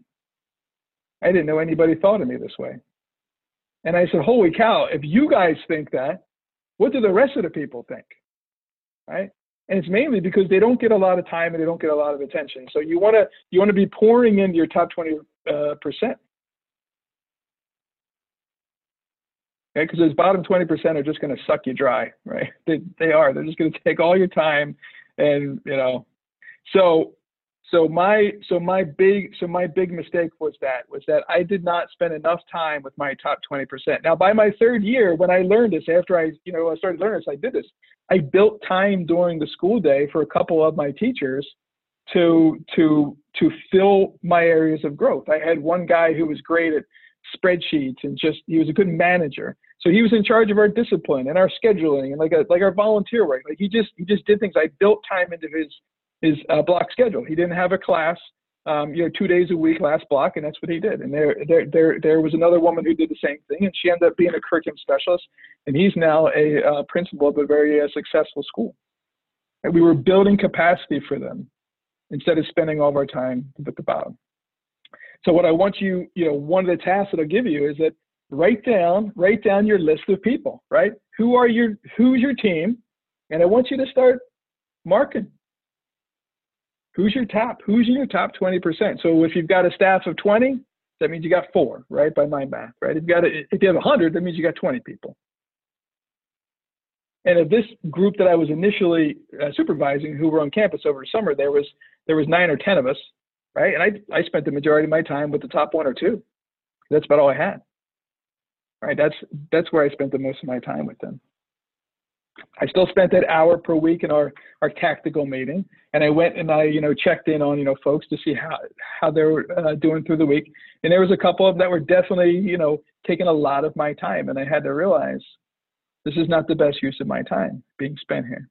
I didn't know anybody thought of me this way. And I said, Holy cow, if you guys think that, what do the rest of the people think? Right? And it's mainly because they don't get a lot of time and they don't get a lot of attention. So you want to you want to be pouring into your top 20 uh, percent. Okay, because those bottom 20% are just going to suck you dry, right? They, they are. They're just going to take all your time and, you know, so so my so my big so my big mistake was that was that I did not spend enough time with my top 20%. Now by my third year when I learned this after I you know I started learning this I did this. I built time during the school day for a couple of my teachers to to to fill my areas of growth. I had one guy who was great at spreadsheets and just he was a good manager. So he was in charge of our discipline and our scheduling and like a, like our volunteer work. Like he just he just did things. I built time into his his uh, block schedule. He didn't have a class, um, you know, two days a week last block, and that's what he did. And there, there, there, there was another woman who did the same thing, and she ended up being a curriculum specialist, and he's now a uh, principal of a very uh, successful school. And we were building capacity for them instead of spending all of our time at the bottom. So what I want you, you know, one of the tasks that I'll give you is that write down, write down your list of people, right? Who are your, who's your team? And I want you to start marking who's your top? Who's in your top 20%? So if you've got a staff of 20, that means you got four, right? By my math, right? If you got a, if you have 100, that means you got 20 people. And of this group that I was initially uh, supervising, who were on campus over summer, there was there was nine or ten of us, right? And I I spent the majority of my time with the top one or two. That's about all I had. Right? That's that's where I spent the most of my time with them. I still spent that hour per week in our, our tactical meeting, and I went and I, you know, checked in on, you know, folks to see how how they were uh, doing through the week. And there was a couple of them that were definitely, you know, taking a lot of my time, and I had to realize this is not the best use of my time being spent here.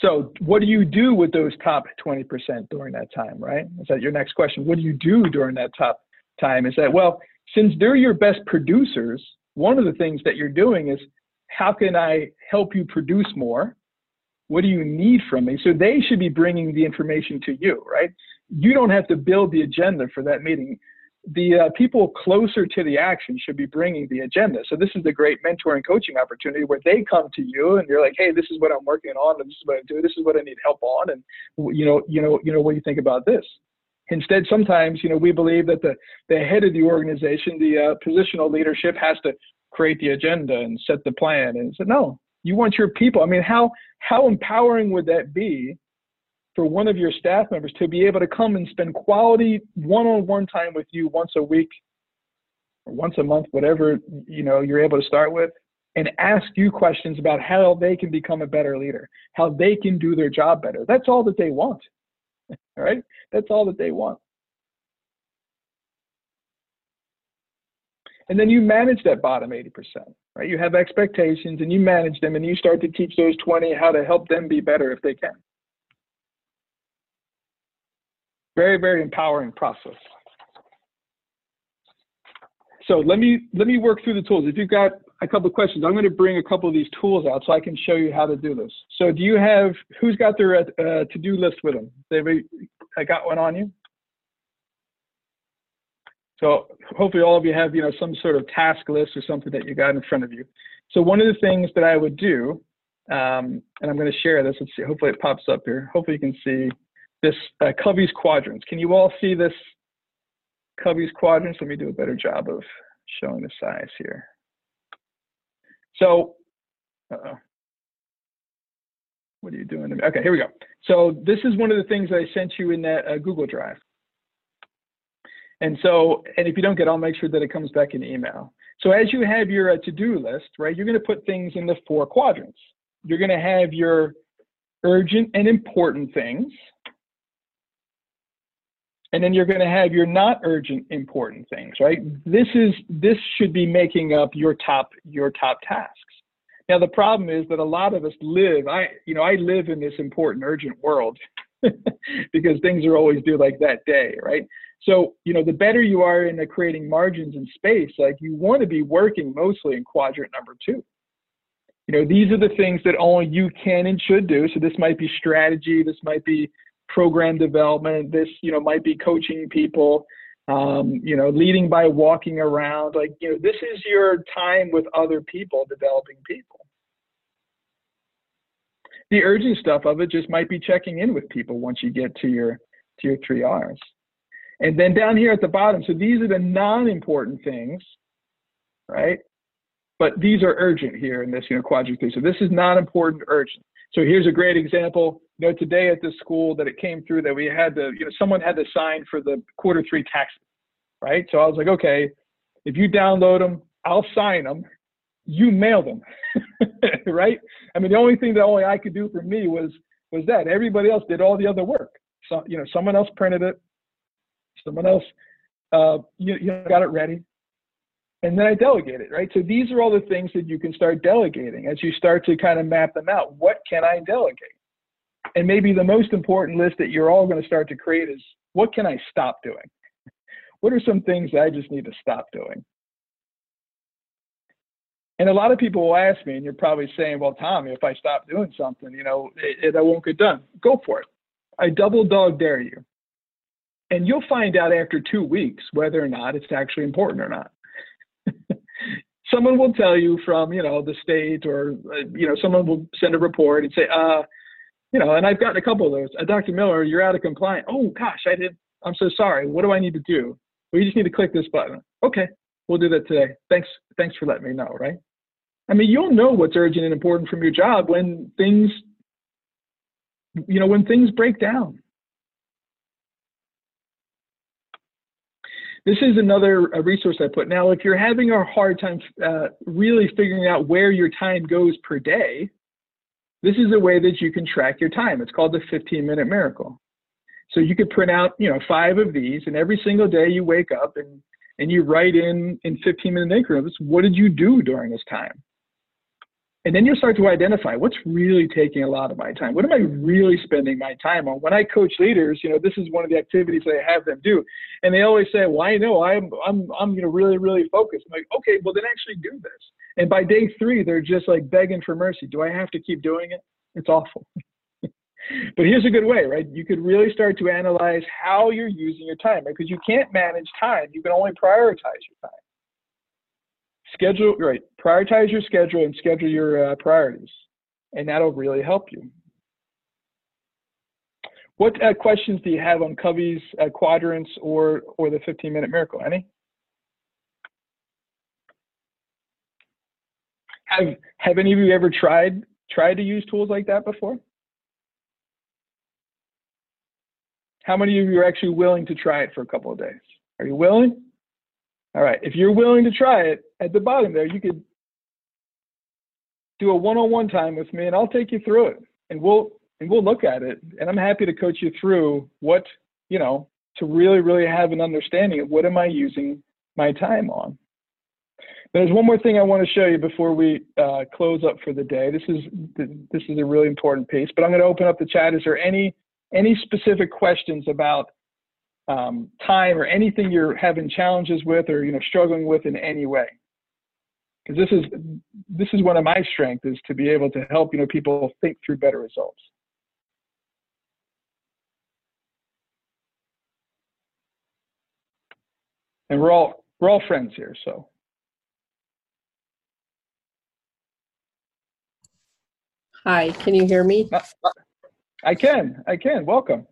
So, what do you do with those top 20% during that time, right? Is that your next question? What do you do during that top time? Is that, well, since they're your best producers, one of the things that you're doing is how can I help you produce more? What do you need from me? So they should be bringing the information to you, right? You don't have to build the agenda for that meeting. The uh, people closer to the action should be bringing the agenda. So this is a great mentoring coaching opportunity where they come to you and you're like, hey, this is what I'm working on, and this is what I do, this is what I need help on, and you know, you know, you know, what do you think about this? Instead, sometimes you know we believe that the the head of the organization, the uh, positional leadership, has to create the agenda and set the plan. And said, no, you want your people. I mean, how how empowering would that be for one of your staff members to be able to come and spend quality one-on-one time with you once a week or once a month, whatever you know you're able to start with, and ask you questions about how they can become a better leader, how they can do their job better. That's all that they want. All *laughs* right? That's all that they want. And then you manage that bottom 80%, right? You have expectations and you manage them and you start to teach those 20 how to help them be better if they can. Very, very empowering process. So let me let me work through the tools. If you've got a couple of questions, I'm going to bring a couple of these tools out so I can show you how to do this. So do you have who's got their uh, to-do list with them? They I got one on you. So hopefully all of you have, you know, some sort of task list or something that you got in front of you. So one of the things that I would do, um, and I'm going to share this. Let's see. Hopefully it pops up here. Hopefully you can see this uh, Covey's quadrants. Can you all see this Covey's quadrants? Let me do a better job of showing the size here. So, uh -oh. what are you doing? Okay, here we go. So this is one of the things I sent you in that uh, Google Drive. And so, and if you don't get, I'll make sure that it comes back in email. So as you have your uh, to-do list, right, you're going to put things in the four quadrants. You're going to have your urgent and important things. And then you're going to have your not urgent important things, right? This is this should be making up your top your top tasks. Now the problem is that a lot of us live I you know I live in this important urgent world *laughs* because things are always due like that day, right? So, you know, the better you are in creating margins and space, like you want to be working mostly in quadrant number two. You know, these are the things that only you can and should do. So this might be strategy, this might be program development, this, you know, might be coaching people, um, you know, leading by walking around. Like, you know, this is your time with other people, developing people. The urgent stuff of it just might be checking in with people once you get to your to your three R's. And then down here at the bottom, so these are the non-important things, right? But these are urgent here in this, you know, quadrant three. So this is not important, urgent. So here's a great example. You know, today at the school that it came through that we had to, you know, someone had to sign for the quarter three taxes, right? So I was like, okay, if you download them, I'll sign them. You mail them, *laughs* right? I mean, the only thing that only I could do for me was was that. Everybody else did all the other work. So you know, someone else printed it, someone else uh, you, you got it ready and then i delegate it right? So these are all the things that you can start delegating as you start to kind of map them out. What can i delegate? And maybe the most important list that you're all going to start to create is what can i stop doing? *laughs* What are some things that i just need to stop doing? And a lot of people will ask me and you're probably saying well tommy if i stop doing something you know it, it won't get done. Go for it. I double dog dare you and you'll find out after two weeks whether or not it's actually important or not. *laughs* someone will tell you from, you know, the state or, uh, you know, someone will send a report and say, uh, you know, and I've gotten a couple of those. Uh, Dr. Miller, you're out of compliance. Oh gosh, I did. I'm so sorry. What do I need to do? Well, you just need to click this button. Okay, we'll do that today. Thanks. Thanks for letting me know. Right. I mean, you'll know what's urgent and important from your job when things, you know, when things break down. This is another resource I put. Now, if you're having a hard time uh, really figuring out where your time goes per day, this is a way that you can track your time. It's called the 15 minute miracle. So you could print out, you know, five of these, and every single day you wake up and and you write in in 15 minute increments. What did you do during this time? And then you'll start to identify what's really taking a lot of my time. What am I really spending my time on? When I coach leaders, you know, this is one of the activities I have them do. And they always say, Well, I know I'm I'm I'm you know really, really focused. I'm like, okay, well then actually do this. And by day three, they're just like begging for mercy. Do I have to keep doing it? It's awful. *laughs* but here's a good way, right? You could really start to analyze how you're using your time, right? Because you can't manage time. You can only prioritize your time schedule right prioritize your schedule and schedule your uh, priorities and that'll really help you. What uh, questions do you have on covey's uh, quadrants or or the 15 minute miracle? Any? Have have any of you ever tried tried to use tools like that before? How many of you are actually willing to try it for a couple of days? Are you willing? All right, if you're willing to try it, at the bottom there, you could do a one-on-one time with me, and I'll take you through it, and we'll and we'll look at it, and I'm happy to coach you through what you know to really really have an understanding of what am I using my time on. There's one more thing I want to show you before we uh, close up for the day. This is this is a really important piece, but I'm going to open up the chat. Is there any any specific questions about um, time or anything you're having challenges with or you know struggling with in any way because this is this is one of my strengths is to be able to help you know people think through better results. And we're all we're all friends here so. Hi can you hear me? I can i can welcome.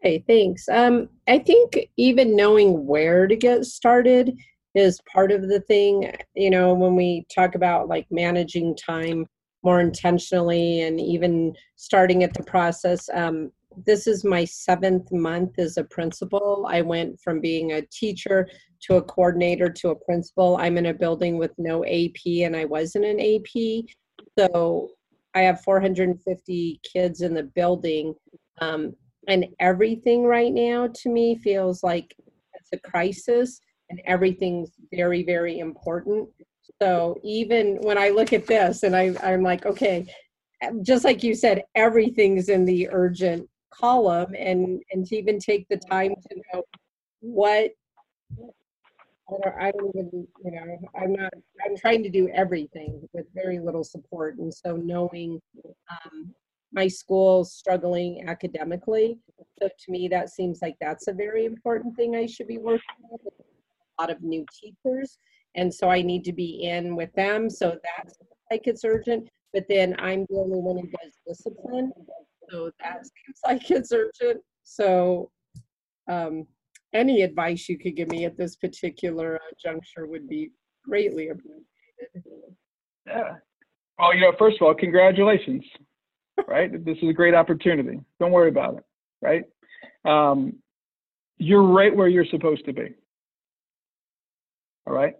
Hey, thanks. Um, I think even knowing where to get started is part of the thing. You know, when we talk about like managing time, more intentionally and even starting at the process. Um, this is my seventh month as a principal. I went from being a teacher to a coordinator to a principal. I'm in a building with no AP and I wasn't an AP. So I have 450 kids in the building. Um, and everything right now to me feels like it's a crisis and everything's very, very important. So even when I look at this and I, I'm like, okay, just like you said, everything's in the urgent column and, and to even take the time to know what I don't, I don't even, you know, I'm not, I'm trying to do everything with very little support. And so knowing um, my school struggling academically, so to me, that seems like that's a very important thing I should be working with. Lot of new teachers. And so I need to be in with them. So that's like it's urgent. But then I'm the only one who does discipline. So that seems like it's *laughs* urgent. So um, any advice you could give me at this particular uh, juncture would be greatly appreciated. Yeah. Well, you know, first of all, congratulations. Right. *laughs* this is a great opportunity. Don't worry about it. Right. Um, you're right where you're supposed to be. All right.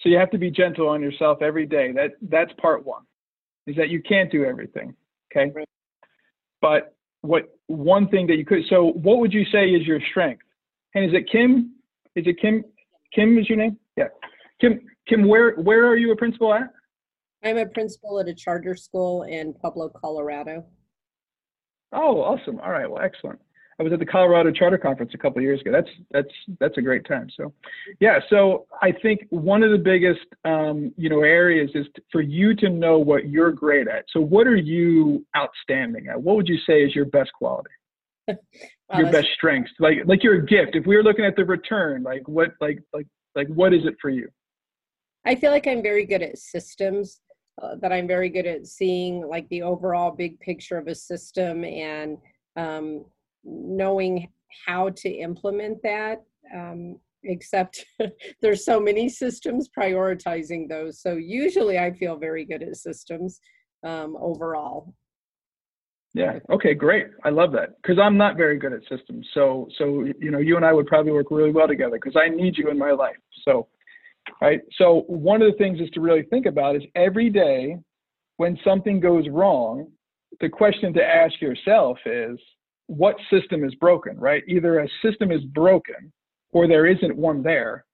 So you have to be gentle on yourself every day. That that's part one. Is that you can't do everything. Okay. Right. But what one thing that you could so what would you say is your strength? And is it Kim? Is it Kim? Kim is your name? Yeah. Kim, Kim, where where are you a principal at? I'm a principal at a charter school in Pueblo, Colorado. Oh, awesome. All right. Well, excellent. I was at the Colorado Charter Conference a couple of years ago. That's that's that's a great time. So, yeah. So I think one of the biggest um, you know areas is t- for you to know what you're great at. So, what are you outstanding at? What would you say is your best quality? *laughs* Wow, your best strengths like like your gift if we were looking at the return like what like like like what is it for you I feel like I'm very good at systems, uh, that I'm very good at seeing like the overall big picture of a system and um, knowing how to implement that. Um, except *laughs* there's so many systems prioritizing those. So usually I feel very good at systems um, overall. yeah okay great i love that because i'm not very good at systems so so you know you and i would probably work really well together because i need you in my life so right so one of the things is to really think about is every day when something goes wrong the question to ask yourself is what system is broken right? Either a system is broken or there isn't one there.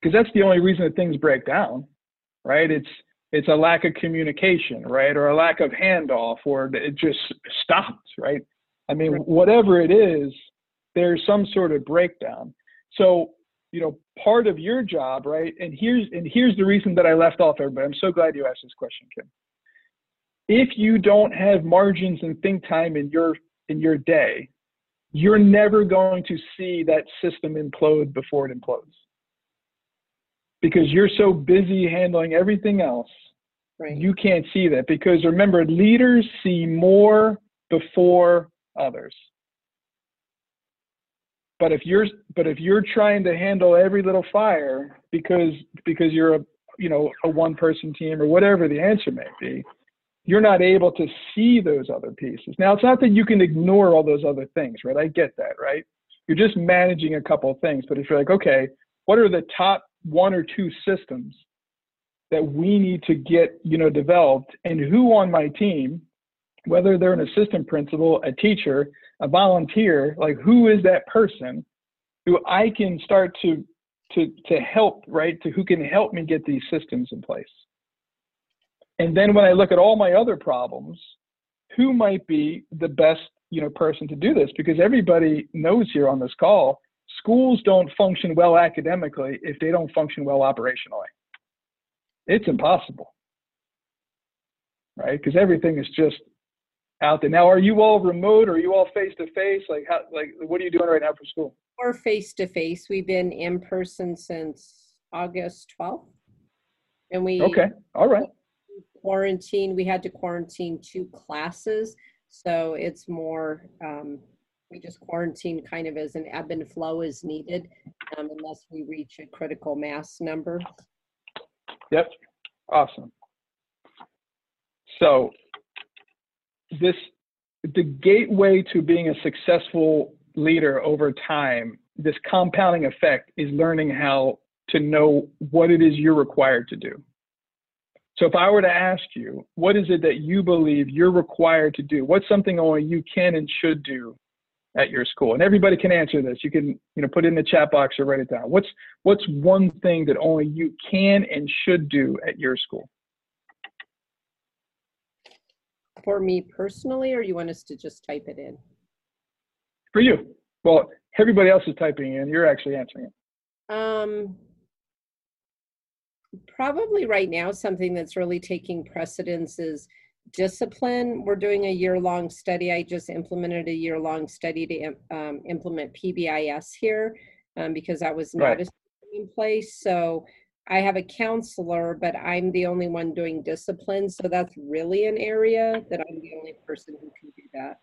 Because that's the only reason that things break down right? It's it's a lack of communication right? Or a lack of handoff or it just stops right? I mean whatever it is there's some sort of breakdown. So you know part of your job right and here's and here's the reason that i left off everybody i'm so glad you asked this question kim if you don't have margins and think time in your in your day you're never going to see that system implode before it implodes. Because you're so busy handling everything else Right. you can't see that. Because remember leaders see more before others. But if you're but if you're trying to handle every little fire because because you're a you know a one person team or whatever the answer may be you're not able to see those other pieces. Now it's not that you can ignore all those other things right? I get that right? You're just managing a couple of things but if you're like okay what are the top one or two systems that we need to get you know developed and who on my team whether they're an assistant principal a teacher a volunteer like who is that person who i can start to to to help right? To who can help me get these systems in place and then when i look at all my other problems who might be the best you know person to do this? Because everybody knows here on this call schools don't function well academically if they don't function well operationally. It's impossible. Right? Because everything is just out there. Now are you all remote? Or are you all face to face like how like what are you doing right now for school? We're face to face. We've been in person since August 12th. And we okay. All right quarantine, we had to quarantine two classes. So it's more, um, we just quarantine kind of as an ebb and flow as needed, um, unless we reach a critical mass number. Yep. Awesome. So this the gateway to being a successful leader over time, this compounding effect is learning how to know what it is you're required to do. So if I were to ask you, what is it that you believe you're required to do? What's something only you can and should do at your school? And everybody can answer this. You can, you know, put it in the chat box or write it down. What's what's one thing that only you can and should do at your school? For me personally, or you want us to just type it in? For you. Well, everybody else is typing in. You're actually answering it. Um, probably right now, something that's really taking precedence is discipline. We're doing a year long study. I just implemented a year long study to um, implement PBIS here um, because that was not Right. in place. So I have a counselor, but I'm the only one doing discipline. So that's really an area that I'm the only person who can do that.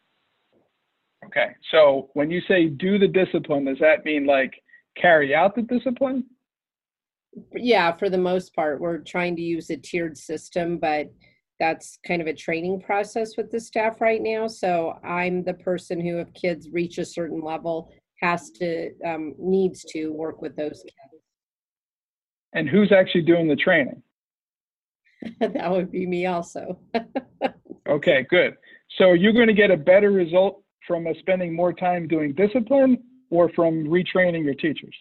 Okay. So when you say do the discipline, does that mean like carry out the discipline? Yeah, for the most part, we're trying to use a tiered system, but that's kind of a training process with the staff right now. So I'm the person who, if kids reach a certain level, has to, um, needs to work with those kids. And who's actually doing the training? *laughs* That would be me also. *laughs* Okay, good. So you're going to get a better result from spending more time doing discipline or from retraining your teachers?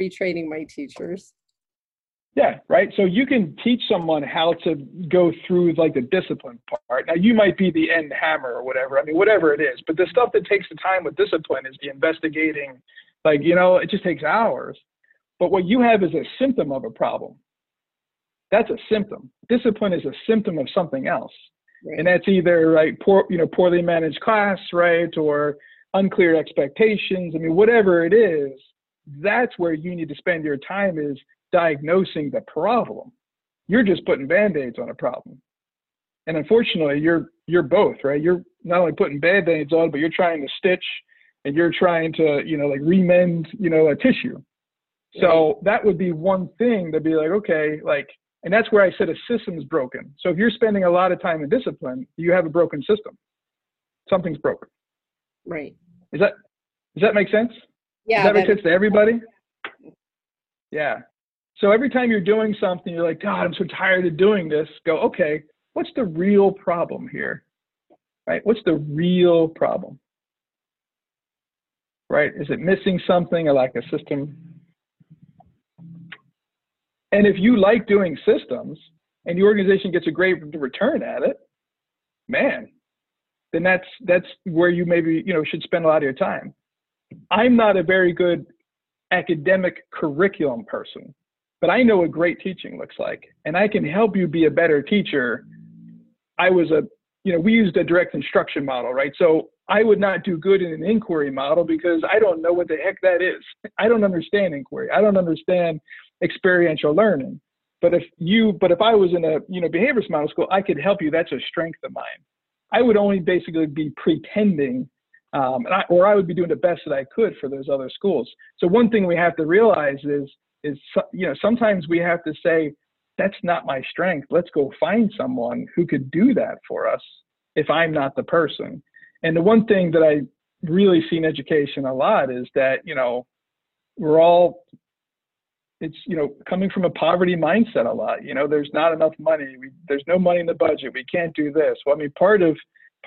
Retraining my teachers. Yeah, right. So you can teach someone how to go through like the discipline part. Now you might be the end hammer or whatever. I mean, whatever it is. But the stuff that takes the time with discipline is the investigating. Like you know, it just takes hours. But what you have is a symptom of a problem. That's a symptom. Discipline is a symptom of something else, Right. and that's either like poor, you know, poorly managed class, right, or unclear expectations. I mean, whatever it is, that's where you need to spend your time is diagnosing the problem. You're just putting band-aids on a problem. And unfortunately, you're you're both, right? You're not only putting band-aids on, but you're trying to stitch and you're trying to, you know, like remend, you know, a tissue. So that would be one thing to be like, okay, like, and that's where I said a system's broken. So if you're spending a lot of time in discipline, you have a broken system. Something's broken. Right. Is that does that make sense? Yeah. Does that make sense to everybody? Yeah. So every time you're doing something, you're like, God, I'm so tired of doing this. Go, okay, what's the real problem here? Right? What's the real problem? Right? Is it missing something or like a system? And if you like doing systems and your organization gets a great return at it, man, then that's that's where you maybe you know should spend a lot of your time. I'm not a very good academic curriculum person, but I know what great teaching looks like, and I can help you be a better teacher. I was a, you know, we used a direct instruction model, right? So I would not do good in an inquiry model because I don't know what the heck that is. I don't understand inquiry. I don't understand experiential learning. But if you, but if I was in a, you know, behaviorist model school, I could help you. That's a strength of mine. I would only basically be pretending um, I, or I would be doing the best that I could for those other schools. So one thing we have to realize is, is you know, sometimes we have to say, that's not my strength. Let's go find someone who could do that for us if I'm not the person. And the one thing that I really see in education a lot is that you know we're all it's you know coming from a poverty mindset a lot you know there's not enough money we, there's no money in the budget we can't do this well i mean part of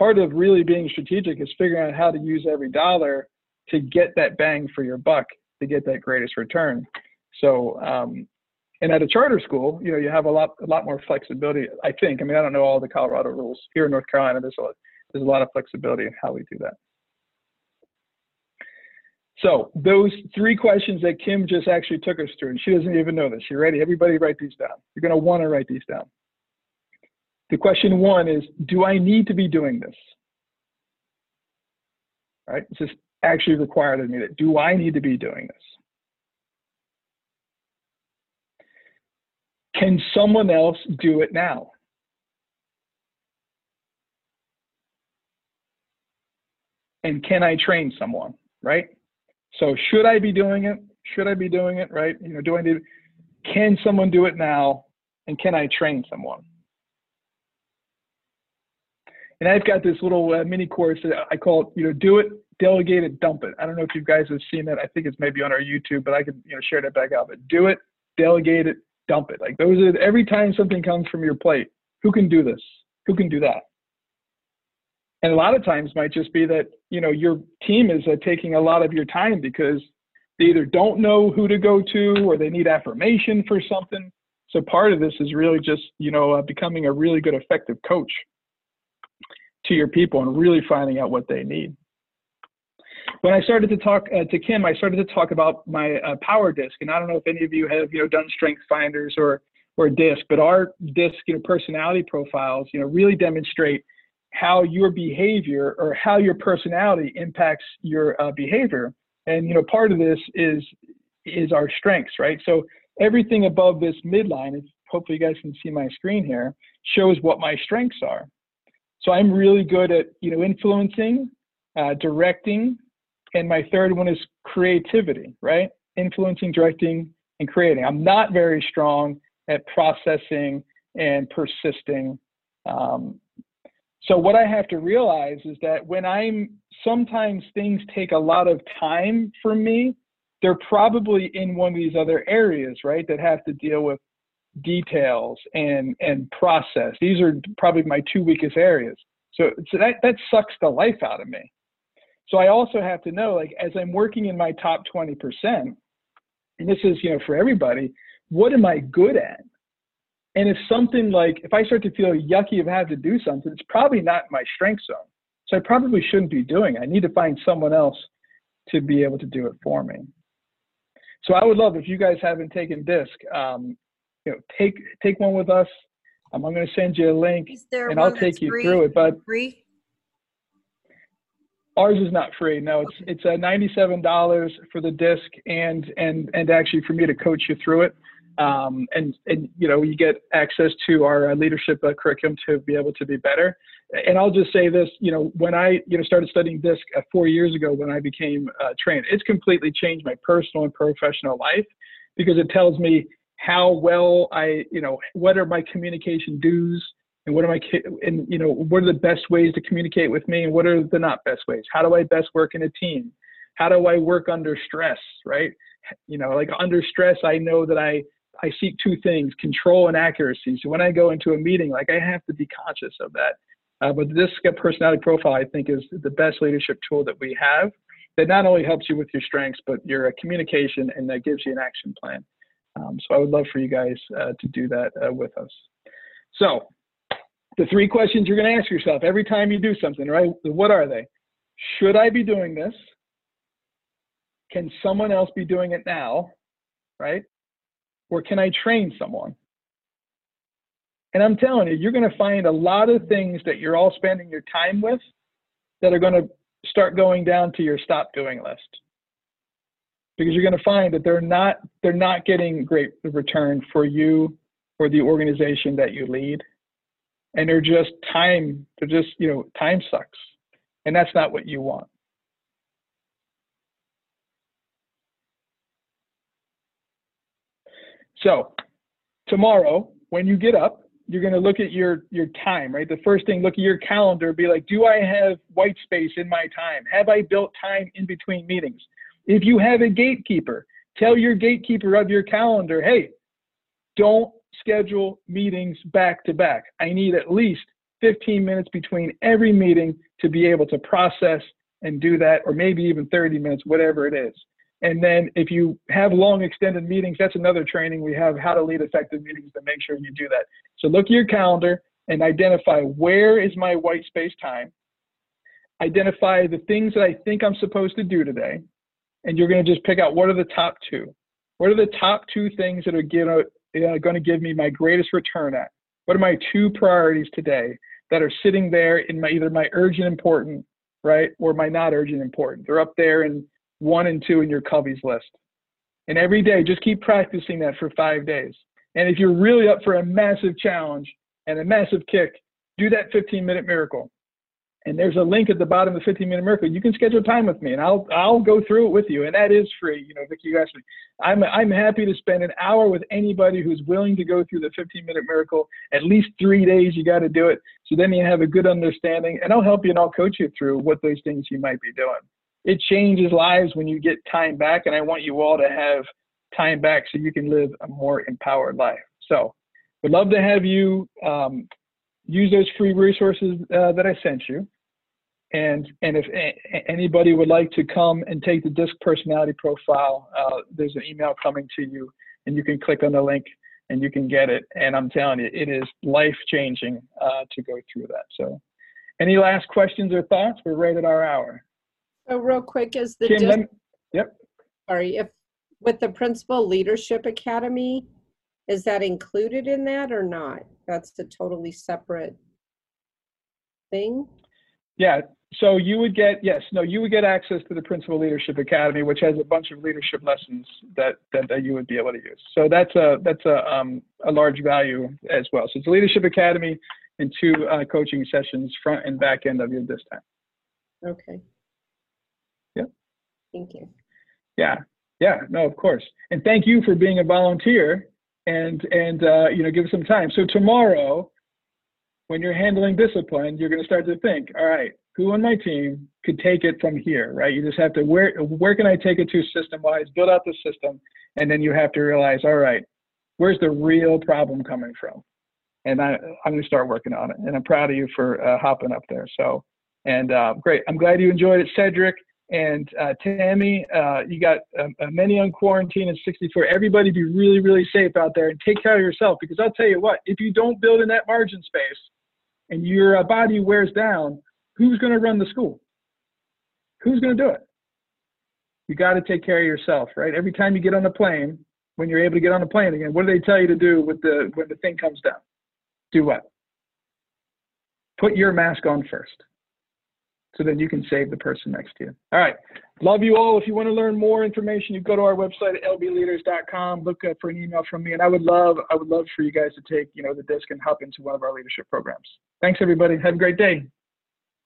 part of really being strategic is figuring out how to use every dollar to get that bang for your buck to get that greatest return. So um, and at a charter school you know you have a lot a lot more flexibility i think. I mean i don't know all the colorado rules here in north carolina. There's a, lot, there's a lot of flexibility in how we do that. So those three questions that kim just actually took us through and she doesn't even know this. You ready? Everybody write these down. You're going to want to write these down the question one is do i need to be doing this? Right? This actually required of me that do i need to be doing this? Can someone else do it now? And can i train someone right? So should i be doing it? Should i be doing it right? You know do i need can someone do it now? And can i train someone And I've got this little uh, mini course that I call it, you know, do it, delegate it, dump it. I don't know if you guys have seen that. I think it's maybe on our YouTube, but I can, you know, share that back out. But do it, delegate it, dump it. Like those are every time something comes from your plate, who can do this? Who can do that? And a lot of times might just be that, you know, your team is uh, taking a lot of your time because they either don't know who to go to or they need affirmation for something. So part of this is really just, you know, uh, becoming a really good, effective coach to your people and really finding out what they need. When I started to talk uh, to Kim, I started to talk about my uh, power disc, and I don't know if any of you have, you know, done strength finders or or disc, but our disc, you know, personality profiles, you know, really demonstrate how your behavior or how your personality impacts your uh, behavior. And you know, part of this is is our strengths, right? So everything above this midline, hopefully you guys can see my screen here, shows what my strengths are. So I'm really good at you know influencing, uh, directing, and my third one is creativity, right? Influencing, directing, and creating. I'm not very strong at processing and persisting. Um, so what I have to realize is that when I'm sometimes things take a lot of time for me, they're probably in one of these other areas, right? That have to deal with details and and process. These are probably my two weakest areas. So, so that that sucks the life out of me. So I also have to know, like, as I'm working in my top 20%, and this is, you know, for everybody, what am I good at? And if something like, if I start to feel yucky of having to do something, it's probably not my strength zone. So I probably shouldn't be doing it. I need to find someone else to be able to do it for me. So I would love if you guys haven't taken DISC, um, you know, take take one with us. Um, I'm going to send you a link, and I'll take you free? through it. But Free? ours is not free. No, it's it's a ninety-seven dollars for the disc, and and and actually for me to coach you through it. Um, and and you know you get access to our uh, leadership uh, curriculum to be able to be better. And I'll just say this, you know, when I you know started studying disc uh, four years ago when I became uh, trained, it's completely changed my personal and professional life because it tells me how well I you know what are my communication dues and what am I and you know what are the best ways to communicate with me and what are the not best ways? How do I best work in a team? How do I work under stress? Right? You know, like under stress, I know that I I seek two things: control and accuracy. So when I go into a meeting, like I have to be conscious of that. Uh, but this personality profile, I think, is the best leadership tool that we have. That not only helps you with your strengths, but your communication, and that gives you an action plan. Um, so I would love for you guys uh, to do that uh, with us. So the three questions you're going to ask yourself every time you do something, right? What are they? Should I be doing this? Can someone else be doing it now? Right? Or can I train someone? And I'm telling you, you're going to find a lot of things that you're all spending your time with that are going to start going down to your stop doing list. Because you're going to find that they're not they're not getting great return for you or the organization that you lead. And they're just time they're just you know time sucks. And that's not what you want. So tomorrow when you get up you're going to look at your your time right? The first thing look at your calendar be like do i have white space in my time? Have i built time in between meetings if you have a gatekeeper tell your gatekeeper of your calendar hey don't schedule meetings back to back. I need at least 15 minutes between every meeting to be able to process and do that, or maybe even 30 minutes, whatever it is. And then if you have long extended meetings, that's another training we have how to lead effective meetings to make sure you do that. So look at your calendar and identify where is my white space time. Identify the things that I think I'm supposed to do today. And you're going to just pick out what are the top two. What are the top two things that are going uh, to give me my greatest return at? What are my two priorities today that are sitting there in my either my urgent important, right, or my not urgent important? They're up there in one and two in your Covey's list. And every day, just keep practicing that for five days. And if you're really up for a massive challenge and a massive kick, do that 15 minute miracle and there's a link at the bottom of the 15 minute miracle. You can schedule time with me and I'll I'll go through it with you. And that is free. You know, Vicki, you asked me. I'm I'm happy to spend an hour with anybody who's willing to go through the 15 minute miracle. At least three days you got to do it. So then you have a good understanding, and I'll help you and I'll coach you through what those things you might be doing. It changes lives when you get time back, and I want you all to have time back so you can live a more empowered life. So, would love to have you um, use those free resources uh, that I sent you. And and if a- anybody would like to come and take the DISC personality profile, uh, there's an email coming to you, and you can click on the link and you can get it. And I'm telling you, it is life changing uh, to go through that. So, any last questions or thoughts? We're right at our hour. So real quick, is the, Kim, dis- let me- yep. sorry, if, with the Principal Leadership Academy, is that included in that or not? That's a totally separate thing? Yeah. So you would get yes, no, you would get access to the Principal Leadership Academy, which has a bunch of leadership lessons that that, that you would be able to use. So that's a that's a um, a large value as well. So it's a Leadership Academy and two uh, coaching sessions, front and back end of your this time. Okay. Yep. Thank you. Yeah, yeah, no, of course. And thank you for being a volunteer and and uh, you know give us some time. So tomorrow, when you're handling discipline, you're going to start to think, all right, who on my team could take it from here, right? You just have to where where can I take it to system wise? Build out the system, and then you have to realize, all right, where's the real problem coming from? And I I'm going to start working on it. And I'm proud of you for uh, hopping up there. So. And uh, great. I'm glad you enjoyed it, Cedric. And uh, Tammy, uh, you got um, uh, many on quarantine and 64. Everybody be really, really safe out there and take care of yourself because I'll tell you what, if you don't build in that margin space and your uh, body wears down, who's going to run the school? Who's going to do it? You got to take care of yourself, right? Every time you get on the plane, when you're able to get on the plane again, what do they tell you to do with the when the thing comes down? Do what? Put your mask on first so that you can save the person next to you. All right. Love you all. If you want to learn more information, you go to our website at lbleaders.com, look up for an email from me. And I would love, I would love for you guys to take, you know, the DISC and hop into one of our leadership programs. Thanks everybody. Have a great day.